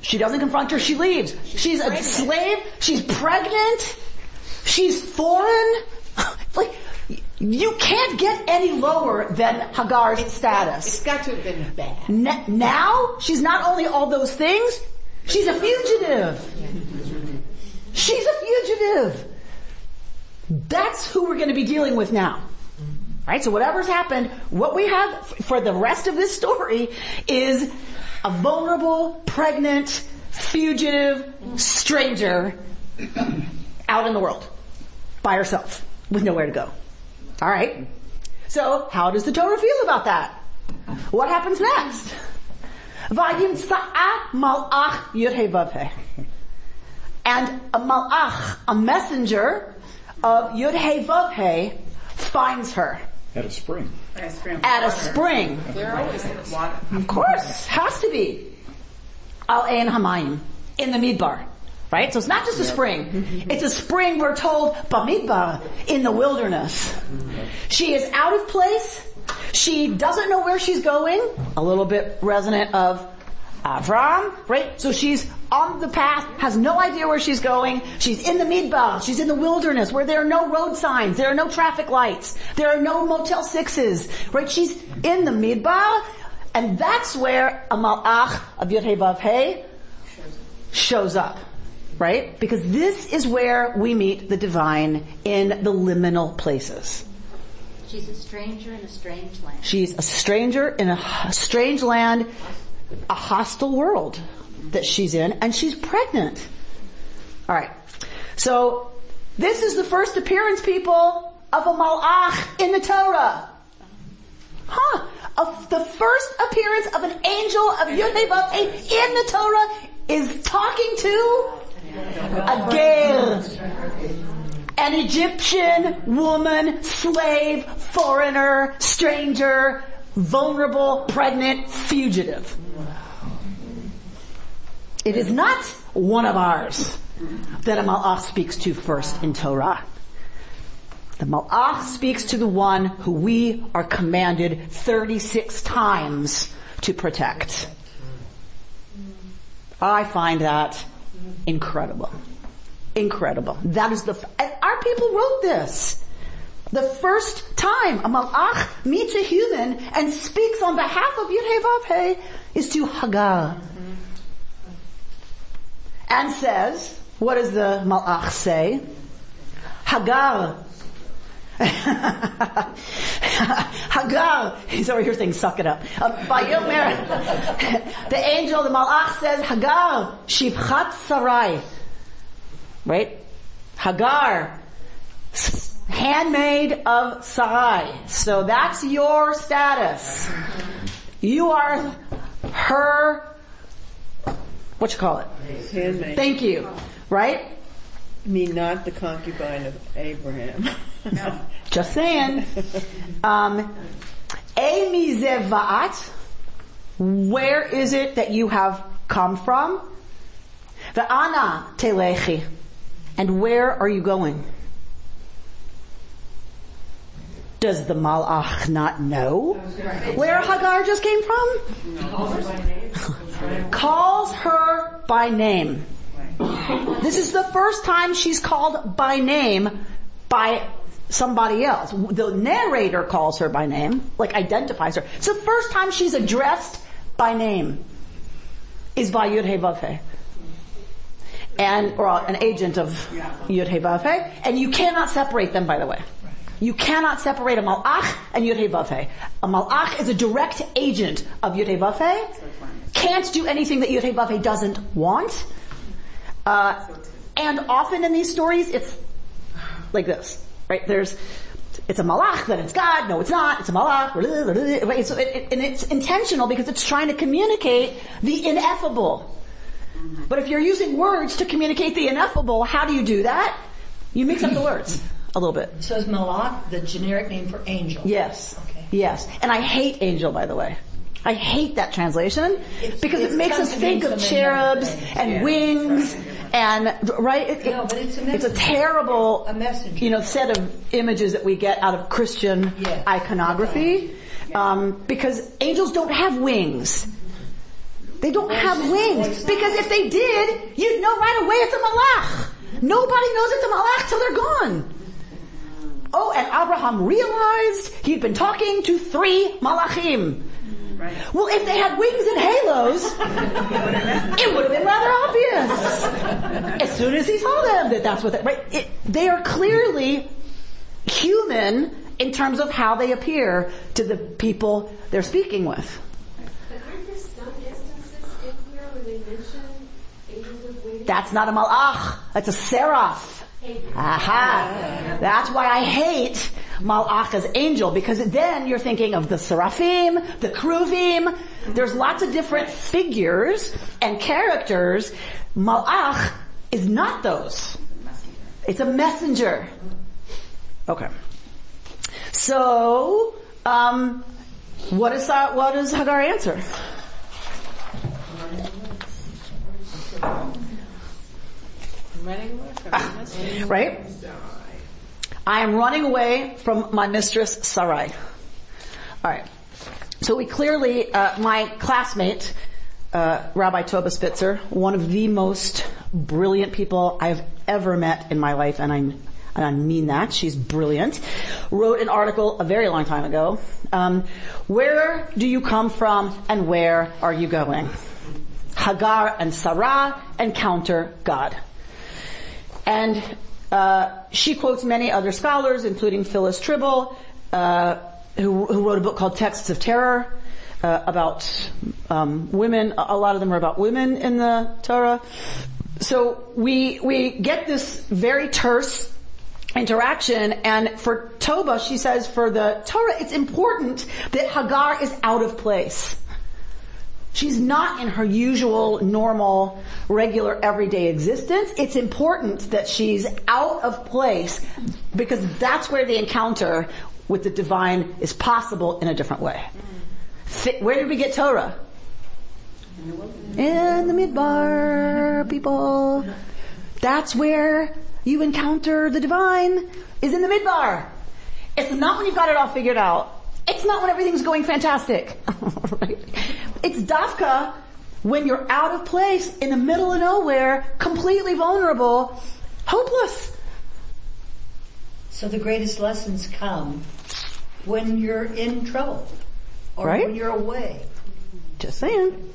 She doesn't confront her. She leaves. She's a slave. She's pregnant. She's foreign. like, you can't get any lower than Hagar's status. It's got to have been bad. N- now, she's not only all those things, she's a fugitive. She's a fugitive. That's who we're going to be dealing with now. Right? So whatever's happened, what we have f- for the rest of this story is a vulnerable, pregnant, fugitive stranger out in the world by herself with nowhere to go. All right. So how does the Torah feel about that? What happens next? And a malach, a messenger of Yudhevavhe, finds her At a spring. at a spring. They're always in the water. Of course, has to be. Al Ein Hamayim, in the Midbar. Right? So it's not just a spring. Mm-hmm. It's a spring, we're told, Bamidbar, in the wilderness. She is out of place. She doesn't know where she's going. A little bit resonant of Avram, right? So she's on the path, has no idea where she's going. She's in the Midbar. She's in the wilderness where there are no road signs. There are no traffic lights. There are no Motel 6s, right? She's in the Midbar. And that's where a Malach of Yud Hey shows up. Right? Because this is where we meet the divine in the liminal places. She's a stranger in a strange land. She's a stranger in a strange land, a hostile world that she's in, and she's pregnant. Alright. So, this is the first appearance, people, of a malach in the Torah. Huh. Of the first appearance of an angel of Yud in the Torah is talking to a ger. An Egyptian woman, slave, foreigner, stranger, vulnerable, pregnant, fugitive. It is not one of ours that a malach speaks to first in Torah. The malach speaks to the one who we are commanded 36 times to protect. I find that incredible. Incredible. That is the, and our people wrote this. The first time a malach meets a human and speaks on behalf of Yud Hey is to Hagar. And says, what does the malach say? Hagar, Hagar, he's over here saying, suck it up. Um, Vayomer, the angel, the malach says, Hagar, shivchat sarai. Right? Hagar, handmaid of Sarai. So that's your status. You are her, what you call it? Handmaid. Thank you. Right? I mean, not the concubine of Abraham. Just saying. Um, Amy Zevat, where is it that you have come from? The Ana Telechi, and where are you going? Does the Malach not know where Hagar just came from? Calls her by name. This is the first time she's called by name by somebody else. The narrator calls her by name, like identifies her. It's the first time she's addressed by name is by Yud And, or uh, an agent of Yud And you cannot separate them, by the way. You cannot separate a malach and Yud A malach is a direct agent of Yud. Can't do anything that Vav doesn't want. Uh, and often in these stories, it's like this, right? There's, it's a malach, then it's God. No, it's not. It's a malach. Right? So it, it, and it's intentional because it's trying to communicate the ineffable. But if you're using words to communicate the ineffable, how do you do that? You mix up the words a little bit. So is malach the generic name for angel? Yes. Okay. Yes. And I hate angel, by the way. I hate that translation because it's it makes us think of so many other cherubs and Yeah. wings and right. It, No, but it's a it's a terrible, A you know, set of images that we get out of Christian Yes. iconography. Um, because angels don't have wings. They don't have wings because if they did, you'd know right away it's a malach. Nobody knows it's a malach till they're gone. Oh, and Abraham realized he'd been talking to three malachim. Well, if they had wings and halos, it would have been rather obvious. As soon as he saw them, that that's what they, right? It, they are clearly human in terms of how they appear to the people they're speaking with. But some instances in here where they mention angels with wings? That's not a malach. That's a seraph. Aha. That's why I hate malach as angel because then you're thinking of the seraphim, the kruvim. There's lots of different figures and characters. Malach is not those. It's a messenger. Okay. So, um, what is that, what does Hagar answer? Running away from the messenger. right? I am running away from my mistress Sarai. Alright. So we clearly, uh, my classmate, uh, Rabbi Toba Spitzer, one of the most brilliant people I've ever met in my life, and I, and I mean that, she's brilliant, wrote an article a very long time ago, um, where do you come from and where are you going? Hagar and Sarah encounter God. And uh, she quotes many other scholars, including Phyllis Trible, uh, who, who wrote a book called Texts of Terror uh, about um, women. A a lot of them are about women in the Torah. So we we get this very terse interaction, and for Toba, she says for the Torah, it's important that Hagar is out of place. She's not in her usual, normal, regular, everyday existence. It's important that she's out of place because that's where the encounter with the divine is possible in a different way. Where did we get Torah? In the midbar, people. That's where you encounter the divine, is in the midbar. It's not when you've got it all figured out. It's not when everything's going fantastic. right? It's dafka when you're out of place, in the middle of nowhere, completely vulnerable, hopeless. So the greatest lessons come when you're in trouble or Right. when you're away. Just saying.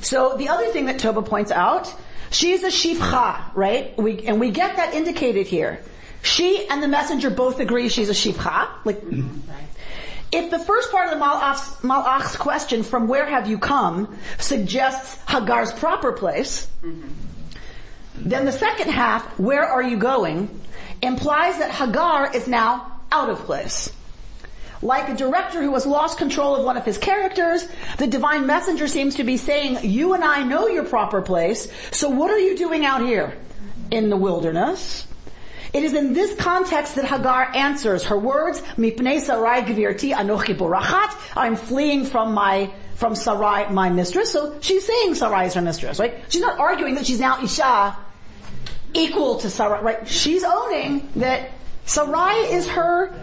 So the other thing that Toba points out, she's a shifcha, right? We, and we get that indicated here. She and the messenger both agree she's a shivcha. Like, mm-hmm. If the first part of the Malach's, Malach's question, from where have you come, suggests Hagar's proper place, then the second half, where are you going, implies that Hagar is now out of place. Like a director who has lost control of one of his characters, the divine messenger seems to be saying, you and I know your proper place, so what are you doing out here? In the wilderness. It is in this context that Hagar answers her words, Mipnei Sarai Gvirti Anochi Borachat, I'm fleeing from my, from Sarai, my mistress. So she's saying Sarai is her mistress, right? She's not arguing that she's now Isha equal to Sarai, right? She's owning that Sarai is her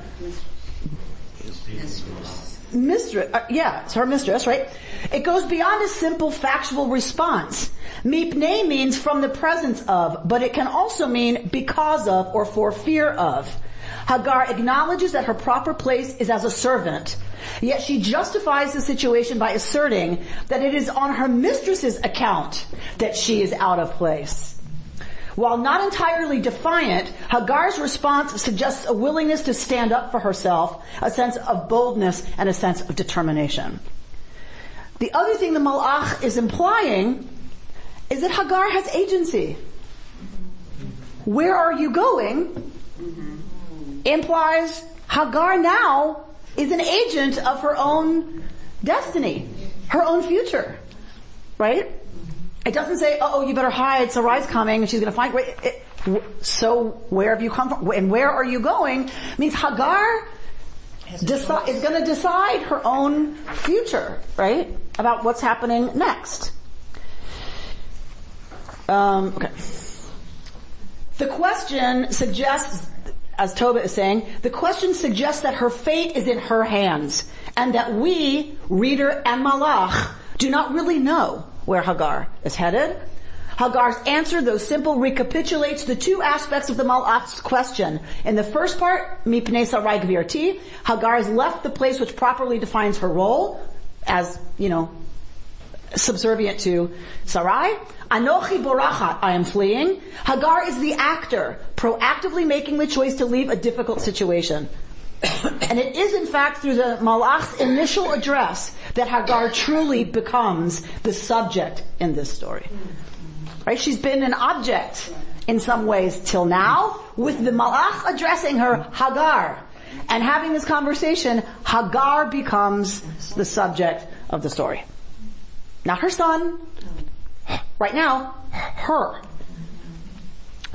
mistress. Uh, yeah, it's her mistress, right? It goes beyond a simple factual response. Mipnei means from the presence of, but it can also mean because of or for fear of. Hagar acknowledges that her proper place is as a servant, yet she justifies the situation by asserting that it is on her mistress's account that she is out of place. While not entirely defiant, Hagar's response suggests a willingness to stand up for herself, a sense of boldness, and a sense of determination. The other thing the Malach is implying is that Hagar has agency. Where are you going? Implies Hagar now is an agent of her own destiny, her own future. Right? It doesn't say, oh, you better hide, Sarai's coming and she's gonna find, it, it, so where have you come from and where are you going? Means Hagar deci- is gonna decide her own future, right? About what's happening next. Um, okay. The question suggests, as Toba is saying, the question suggests that her fate is in her hands and that we, reader and malach, do not really know where Hagar is headed. Hagar's answer, though simple, recapitulates the two aspects of the Malach's question. In the first part, Mipnei Sarai Gvirti, Hagar has left the place which properly defines her role as, you know, subservient to Sarai. Anochi borachat, I am fleeing. Hagar is the actor, proactively making the choice to leave a difficult situation. and it is in fact through the Malach's initial address that Hagar truly becomes the subject in this story. Right? She's been an object in some ways till now, with the Malach addressing her Hagar and having this conversation, Hagar becomes the subject of the story. Not her son. Right now, her.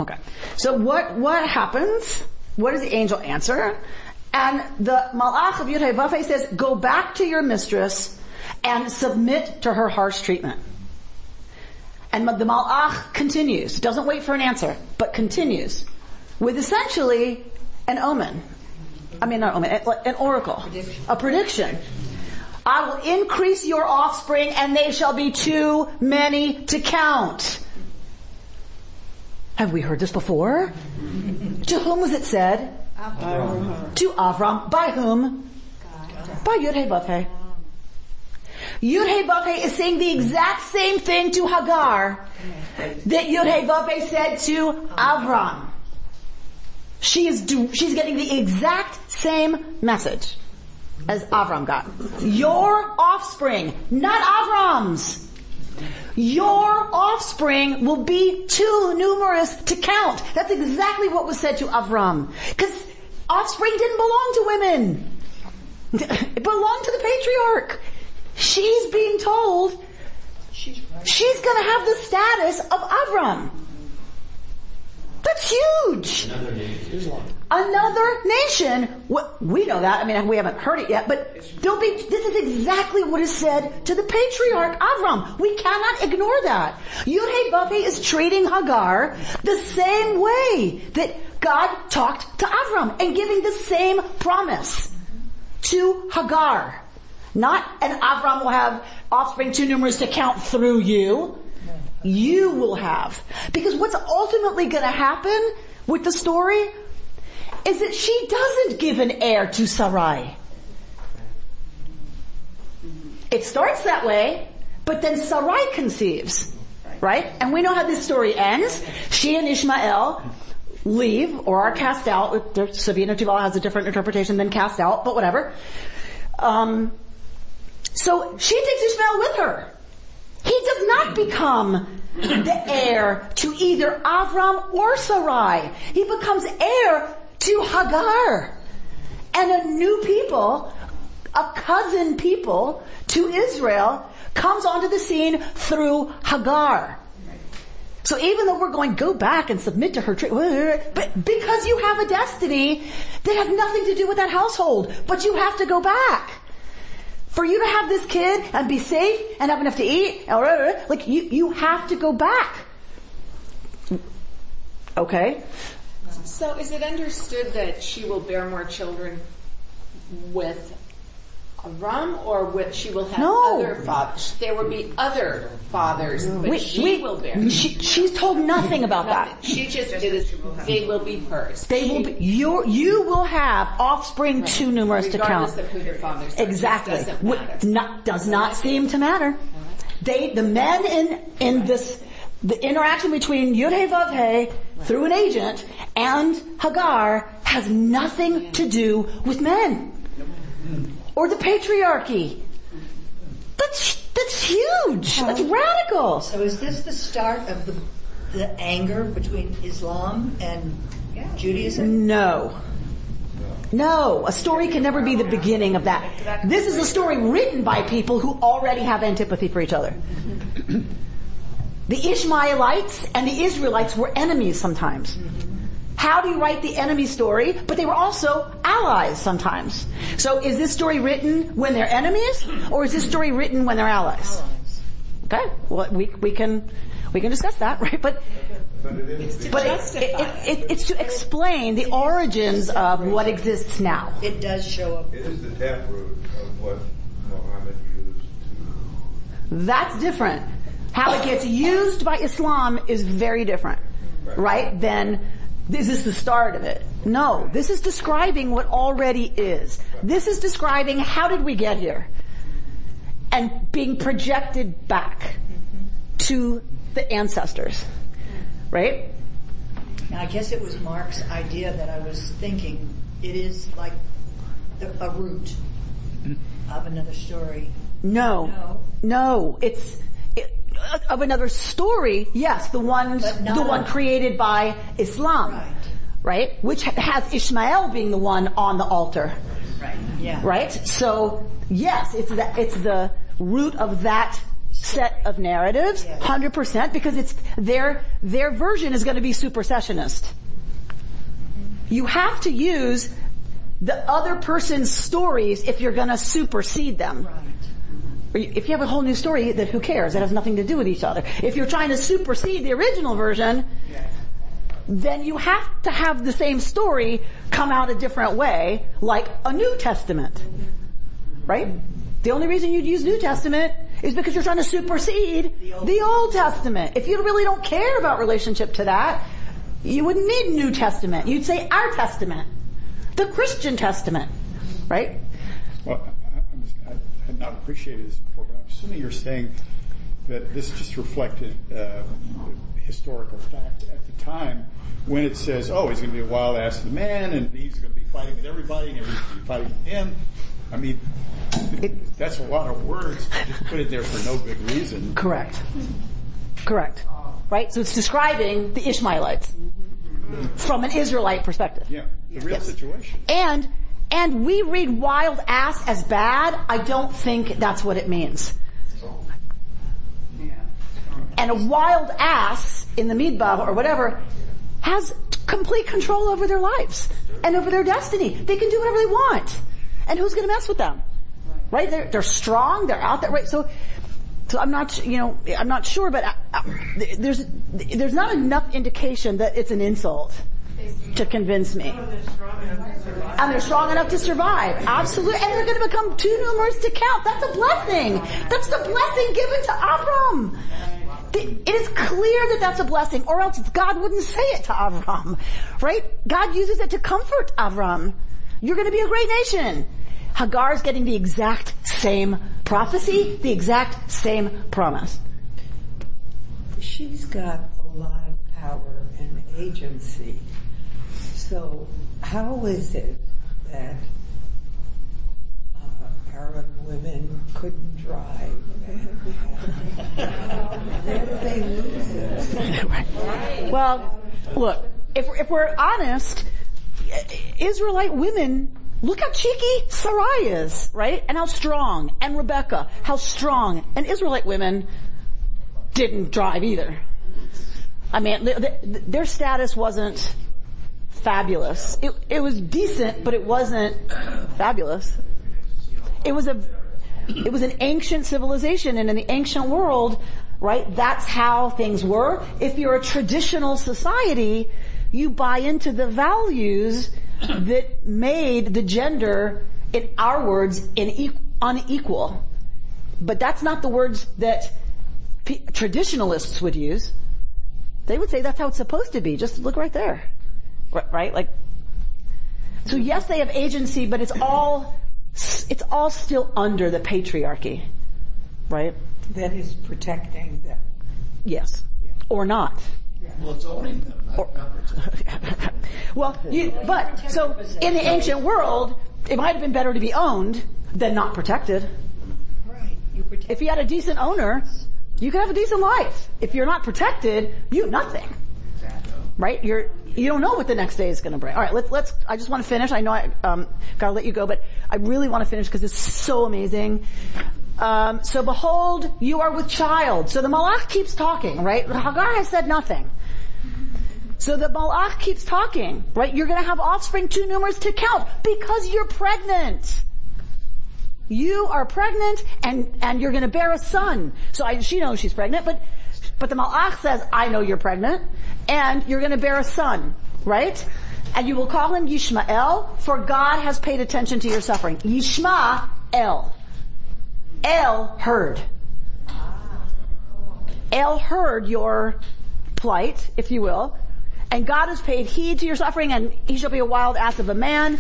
Okay. So what, what happens? What does the angel answer? And the Malach of Yud says, go back to your mistress and submit to her harsh treatment. And the Malach continues, doesn't wait for an answer, but continues with essentially an omen. I mean, not omen, an oracle, prediction. a prediction. I will increase your offspring and they shall be too many to count. Have we heard this before? to whom was it said? Avram. To Avram. By whom? God. By Yud Hey Vav Hey. Is saying the exact same thing to Hagar that Yud Hey said to Avram. She is do, she's getting the exact same message as Avram got. Your offspring, not Avram's. Your offspring will be too numerous to count. That's exactly what was said to Avram. Because offspring didn't belong to women. It belonged to the patriarch. She's being told she's, gonna have the status of Avram. That's huge. Another nation. We know that. I mean, we haven't heard it yet, but don't be, this is exactly what is said to the patriarch Avram. We cannot ignore that. Yudhe Vafe is treating Hagar the same way that God talked to Avram and giving the same promise to Hagar. Not, and Avram will have offspring too numerous to count through you you will have. Because what's ultimately to happen with the story is that she doesn't give an heir to Sarai. It starts that way, but then Sarai conceives, right? And we know how this story ends. She and Ishmael leave or are cast out. Savina Teubal has a different interpretation than cast out, but whatever. Um, so she takes Ishmael with her. He does not become the heir to either Avram or Sarai. He becomes heir to Hagar and a new people, a cousin people to Israel comes onto the scene through Hagar. So even though we're going, go back and submit to her, but because you have a destiny that has nothing to do with that household, but you have to go back. For you to have this kid and be safe and have enough to eat, like you, you have to go back. Okay? So is it understood that she will bear more children with Avram or with, she will have No. other fathers? There will be other fathers, but We- she we- will bear. she- she's told nothing about that. She just did it, they will be hers. They will be, you, you will have offspring too numerous to count. Regardless of who their fathers are. Exactly. doesn't Wh- matter. Not, does not seem to matter. They, the men in, in this, the interaction between Yud Vav through an agent and Hagar has nothing to do with men. Or the patriarchy. That's, that's huge. That's radical. So is this the start of the, the anger between Islam and Judaism? No. No, a story can never be the beginning of that. This is a story written by people who already have antipathy for each other. The Ishmaelites and the Israelites were enemies sometimes. How do you write the enemy story? But they were also allies sometimes. So is this story written when they're enemies or is this story written when they're allies? Okay, well we, we can, we can discuss that, right? But But it is. but it, it, it, it, it's to explain the origins of what exists now. It does show up. It is the taproot of what Muhammad used to. That's different. How it gets used by Islam is very different, right? Then this is the start of it. No, this is describing what already is. This is describing how did we get here? And being projected back to the ancestors, right? Now, I guess it was Mark's idea that I was thinking it is like the, a root of another story. No, No. no, it's it, of another story. Yes, the one, the one created by Islam, Right. right? Which has Ishmael being the one on the altar, Right. Yeah. right? So yes, it's the it's the root of that set of narratives, Yes. hundred percent, because it's their their version is going to be supersessionist. You have to use the other person's stories if you're going to supersede them. Right. If you have a whole new story, then who cares? It has nothing to do with each other. If you're trying to supersede the original version, then you have to have the same story come out a different way, like a New Testament. Right? The only reason you'd use New Testament is because you're trying to supersede the Old Testament. If you really don't care about relationship to that, you wouldn't need New Testament. You'd say our Testament. The Christian Testament. Right? Well, I, I, was- I had not appreciated this before, but I'm assuming you're saying that this just reflected uh, historical fact at the time when it says, "Oh, he's going to be a wild ass of a man, and he's going to be fighting with everybody, and everybody's going to be fighting with him." I mean, that's a lot of words to just put it there for no good reason. Correct. Correct. Right? So it's describing the Ishmaelites from an Israelite perspective. Yeah, the real Yes. situation. And, and we read wild ass as bad. I don't think that's what it means. And a wild ass in the midbar or whatever has complete control over their lives and over their destiny. They can do whatever they want. And who's going to mess with them? Right? They're, they're strong. They're out there. Right? So, so I'm not, you know, I'm not sure, but uh, uh, there's, there's not enough indication that it's an insult to convince me. And they're strong enough to survive. Absolutely. And they're going to become too numerous to count. That's a blessing. That's the blessing given to Avram. It is clear that that's a blessing or else God wouldn't say it to Avram. Right? God uses it to comfort Avram. You're going to be a great nation. Hagar is getting the exact same prophecy, the exact same promise. She's got a lot of power and agency. So, how is it that uh, Arab women couldn't drive? Where they lose it? Well, look, if, if we're honest, Israelite women, look how cheeky Sarai is, right? And how strong. And Rebecca, how strong. And Israelite women didn't drive either. I mean, th- th- their status wasn't fabulous. It, it was decent, but it wasn't fabulous. It was a, it was an ancient civilization and in the ancient world, right, that's how things were. If you're a traditional society, you buy into the values that made the gender, in our words, in, unequal. But that's not the words that traditionalists would use. They would say that's how it's supposed to be. Just look right there. R- right? Like, so yes, they have agency, but it's all, it's all still under the patriarchy. Right? That is protecting them. Yes. Or not. Well, it's owning them, not, not protecting. Well, you, but, so, in the ancient world, it might have been better to be owned than not protected. Right. You protect. If you had a decent owner, you could have a decent life. If you're not protected, you have nothing. Right? You're, you don't know what the next day is going to bring. All right, let's let's. I just want to finish. I know I um, gotta let you go, but I really want to finish because it's so amazing. Um, so behold, you are with child. So the malach keeps talking, right? Hagar has said nothing. So the malach keeps talking, right? You're going to have offspring too numerous to count because you're pregnant. You are pregnant and, and you're gonna bear a son. So I, she knows she's pregnant, but, but the malach says, I know you're pregnant and you're gonna bear a son, right? And you will call him Yishmael, for God has paid attention to your suffering. Yishma El. El heard. El heard your plight, if you will, and God has paid heed to your suffering, and he shall be a wild ass of a man,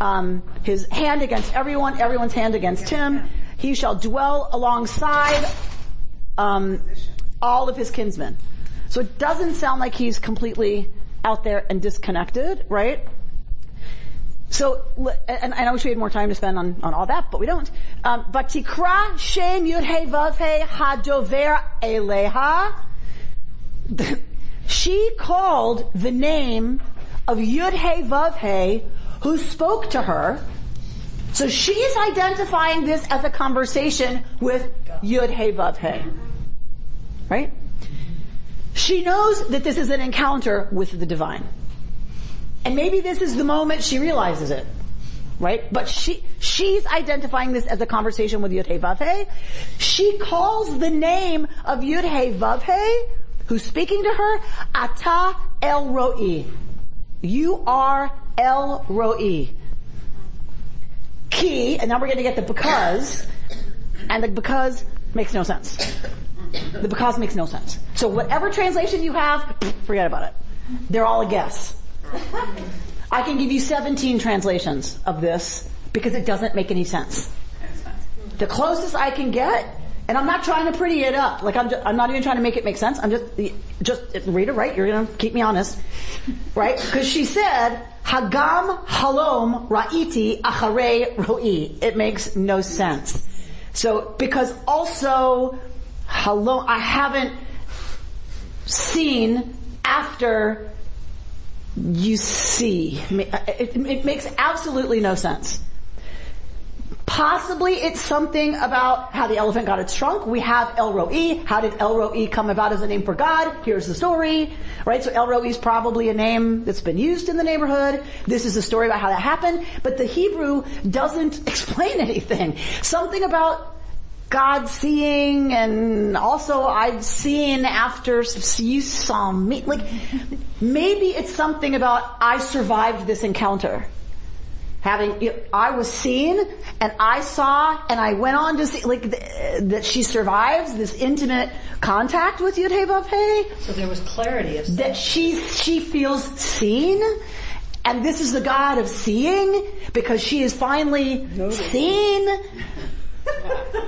um, his hand against everyone, everyone's hand against him. He shall dwell alongside um, all of his kinsmen. So it doesn't sound like he's completely out there and disconnected, right? So, and, and I wish we had more time to spend on, on all that, but we don't. Um, Vatikra Shem Yud He Vav He Hadover Eleha. She called the name of Yud He Vav He who spoke to her. So she is identifying this as a conversation with Yud He Vav. Right? She knows that this is an encounter with the divine. And maybe this is the moment she realizes it. Right? But she, she's identifying this as a conversation with Yud He Vav She calls the name of Yud He Vav who's speaking to her, Ata El Roi. You are El Roi. Key, and now we're going to get the because, and the because makes no sense. The because makes no sense. So whatever translation you have, forget about it. They're all a guess. I can give you 17 translations of this because it doesn't make any sense. The closest I can get, and I'm not trying to pretty it up. Like I'm, just, I'm not even trying to make it make sense. I'm just, just read it right. You're gonna keep me honest, right? Because she said, "Hagam halom ra'iti acharei ro'i." It makes no sense. So because also halom, I haven't seen after you see. It, it makes absolutely no sense. Possibly it's something about how the elephant got its trunk. We have El Roi. How did El Roi come about as a name for God? Here's the story, right? So El Roi is probably a name that's been used in the neighborhood. This is the story about how that happened. But the Hebrew doesn't explain anything. Something about God seeing and also I've seen after you saw me. Like, maybe it's something about I survived this encounter having I was seen and I saw and I went on to see like that she survives this intimate contact with Yud Hey So there was clarity of that she she feels seen. And this is the God of seeing because she is finally seen.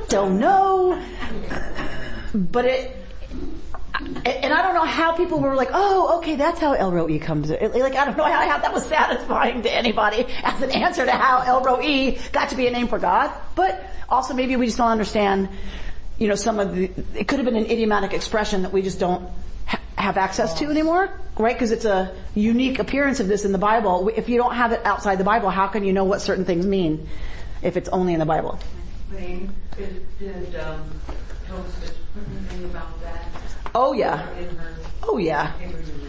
Don't know. But it, and I don't know how people were like, oh, okay, that's how El Roi comes. Like, I don't know how, that was satisfying to anybody as an answer to how El Roi got to be a name for God. But also maybe we just don't understand, you know, some of the, it could have been an idiomatic expression that we just don't ha- have access to anymore, right? Because it's a unique appearance of this in the Bible. If you don't have it outside the Bible, how can you know what certain things mean if it's only in the Bible? Did, did um, Joseph put anything about that? Oh yeah. Oh yeah.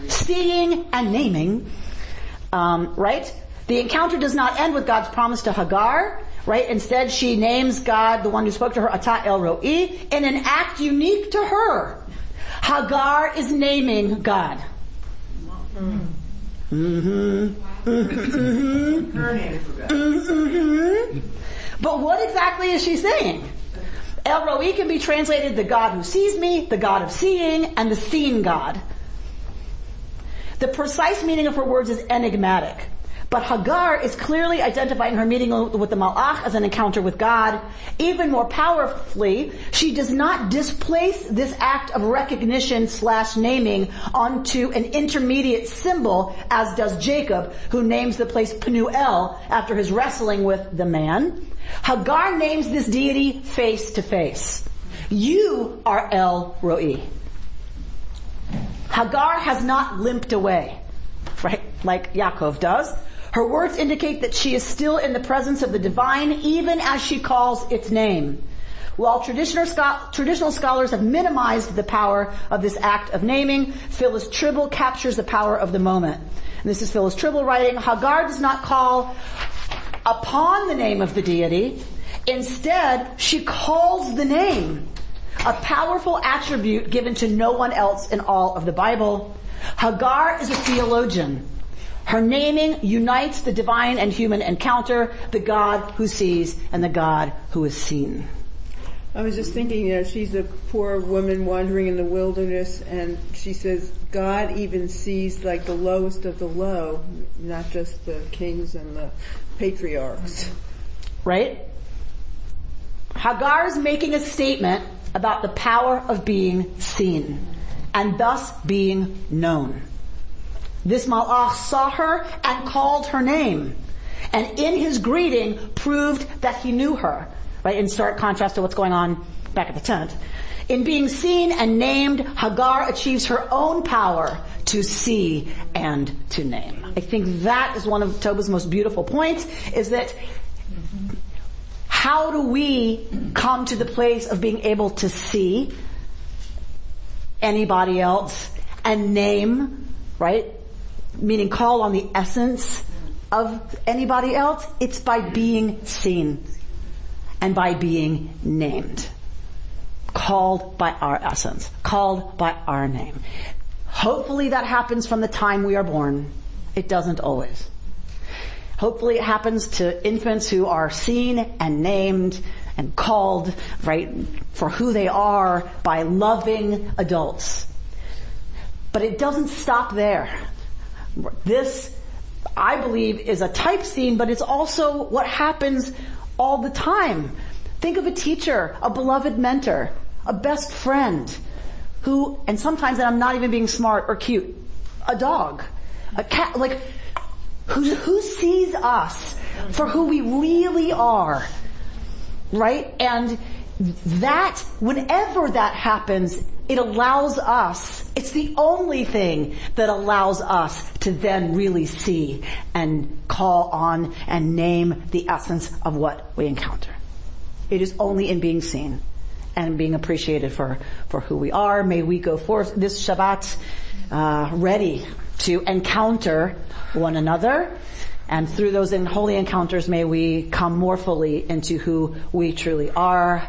Seeing and naming, um, right? The encounter does not end with God's promise to Hagar, right? Instead, she names God, the one who spoke to her, Ata El Roi, in an act unique to her. Hagar is naming God. Mm-hmm. Mm-hmm. Mm-hmm. But what exactly is she saying? El Roi can be translated the God who sees me, the God of seeing, and the seen God. The precise meaning of her words is enigmatic. But Hagar is clearly identifying her meeting with the Malach as an encounter with God. Even more powerfully, she does not displace this act of recognition slash naming onto an intermediate symbol as does Jacob, who names the place Penuel after his wrestling with the man. Hagar names this deity face to face. You are El Roi. Hagar has not limped away, right? Like Yaakov does. Her words indicate that she is still in the presence of the divine even as she calls its name. While traditional, scholars have minimized the power of this act of naming, Phyllis Trible captures the power of the moment. And this is Phyllis Trible writing, Hagar does not call upon the name of the deity. Instead, she calls the name, a powerful attribute given to no one else in all of the Bible. Hagar is a theologian. Her naming unites the divine and human encounter, the God who sees and the God who is seen. I was just thinking, you know, she's a poor woman wandering in the wilderness and she says God even sees like the lowest of the low, not just the kings and the patriarchs. Right? Hagar is making a statement about the power of being seen and thus being known. This malach saw her and called her name. And in his greeting proved that he knew her, right? In stark contrast to what's going on back at the tent. In being seen and named, Hagar achieves her own power to see and to name. I think that is one of Teubal's most beautiful points, is that how do we come to the place of being able to see anybody else and name, right? Meaning call on the essence of anybody else. It's by being seen and by being named called by our essence, called by our name. Hopefully that happens from the time we are born. It doesn't always. Hopefully it happens to infants who are seen and named and called, right, for who they are by loving adults. But it doesn't stop there. This, I believe, is a type scene, but it's also what happens all the time. Think of a teacher, a beloved mentor, a best friend who, and sometimes I'm not even being smart or cute, a dog, a cat, like, who, who sees us for who we really are, right? And that, whenever that happens, it allows us, it's the only thing that allows us to then really see and call on and name the essence of what we encounter. It is only in being seen and being appreciated for, for who we are. May we go forth this Shabbat uh, ready to encounter one another. And through those in holy encounters, may we come more fully into who we truly are.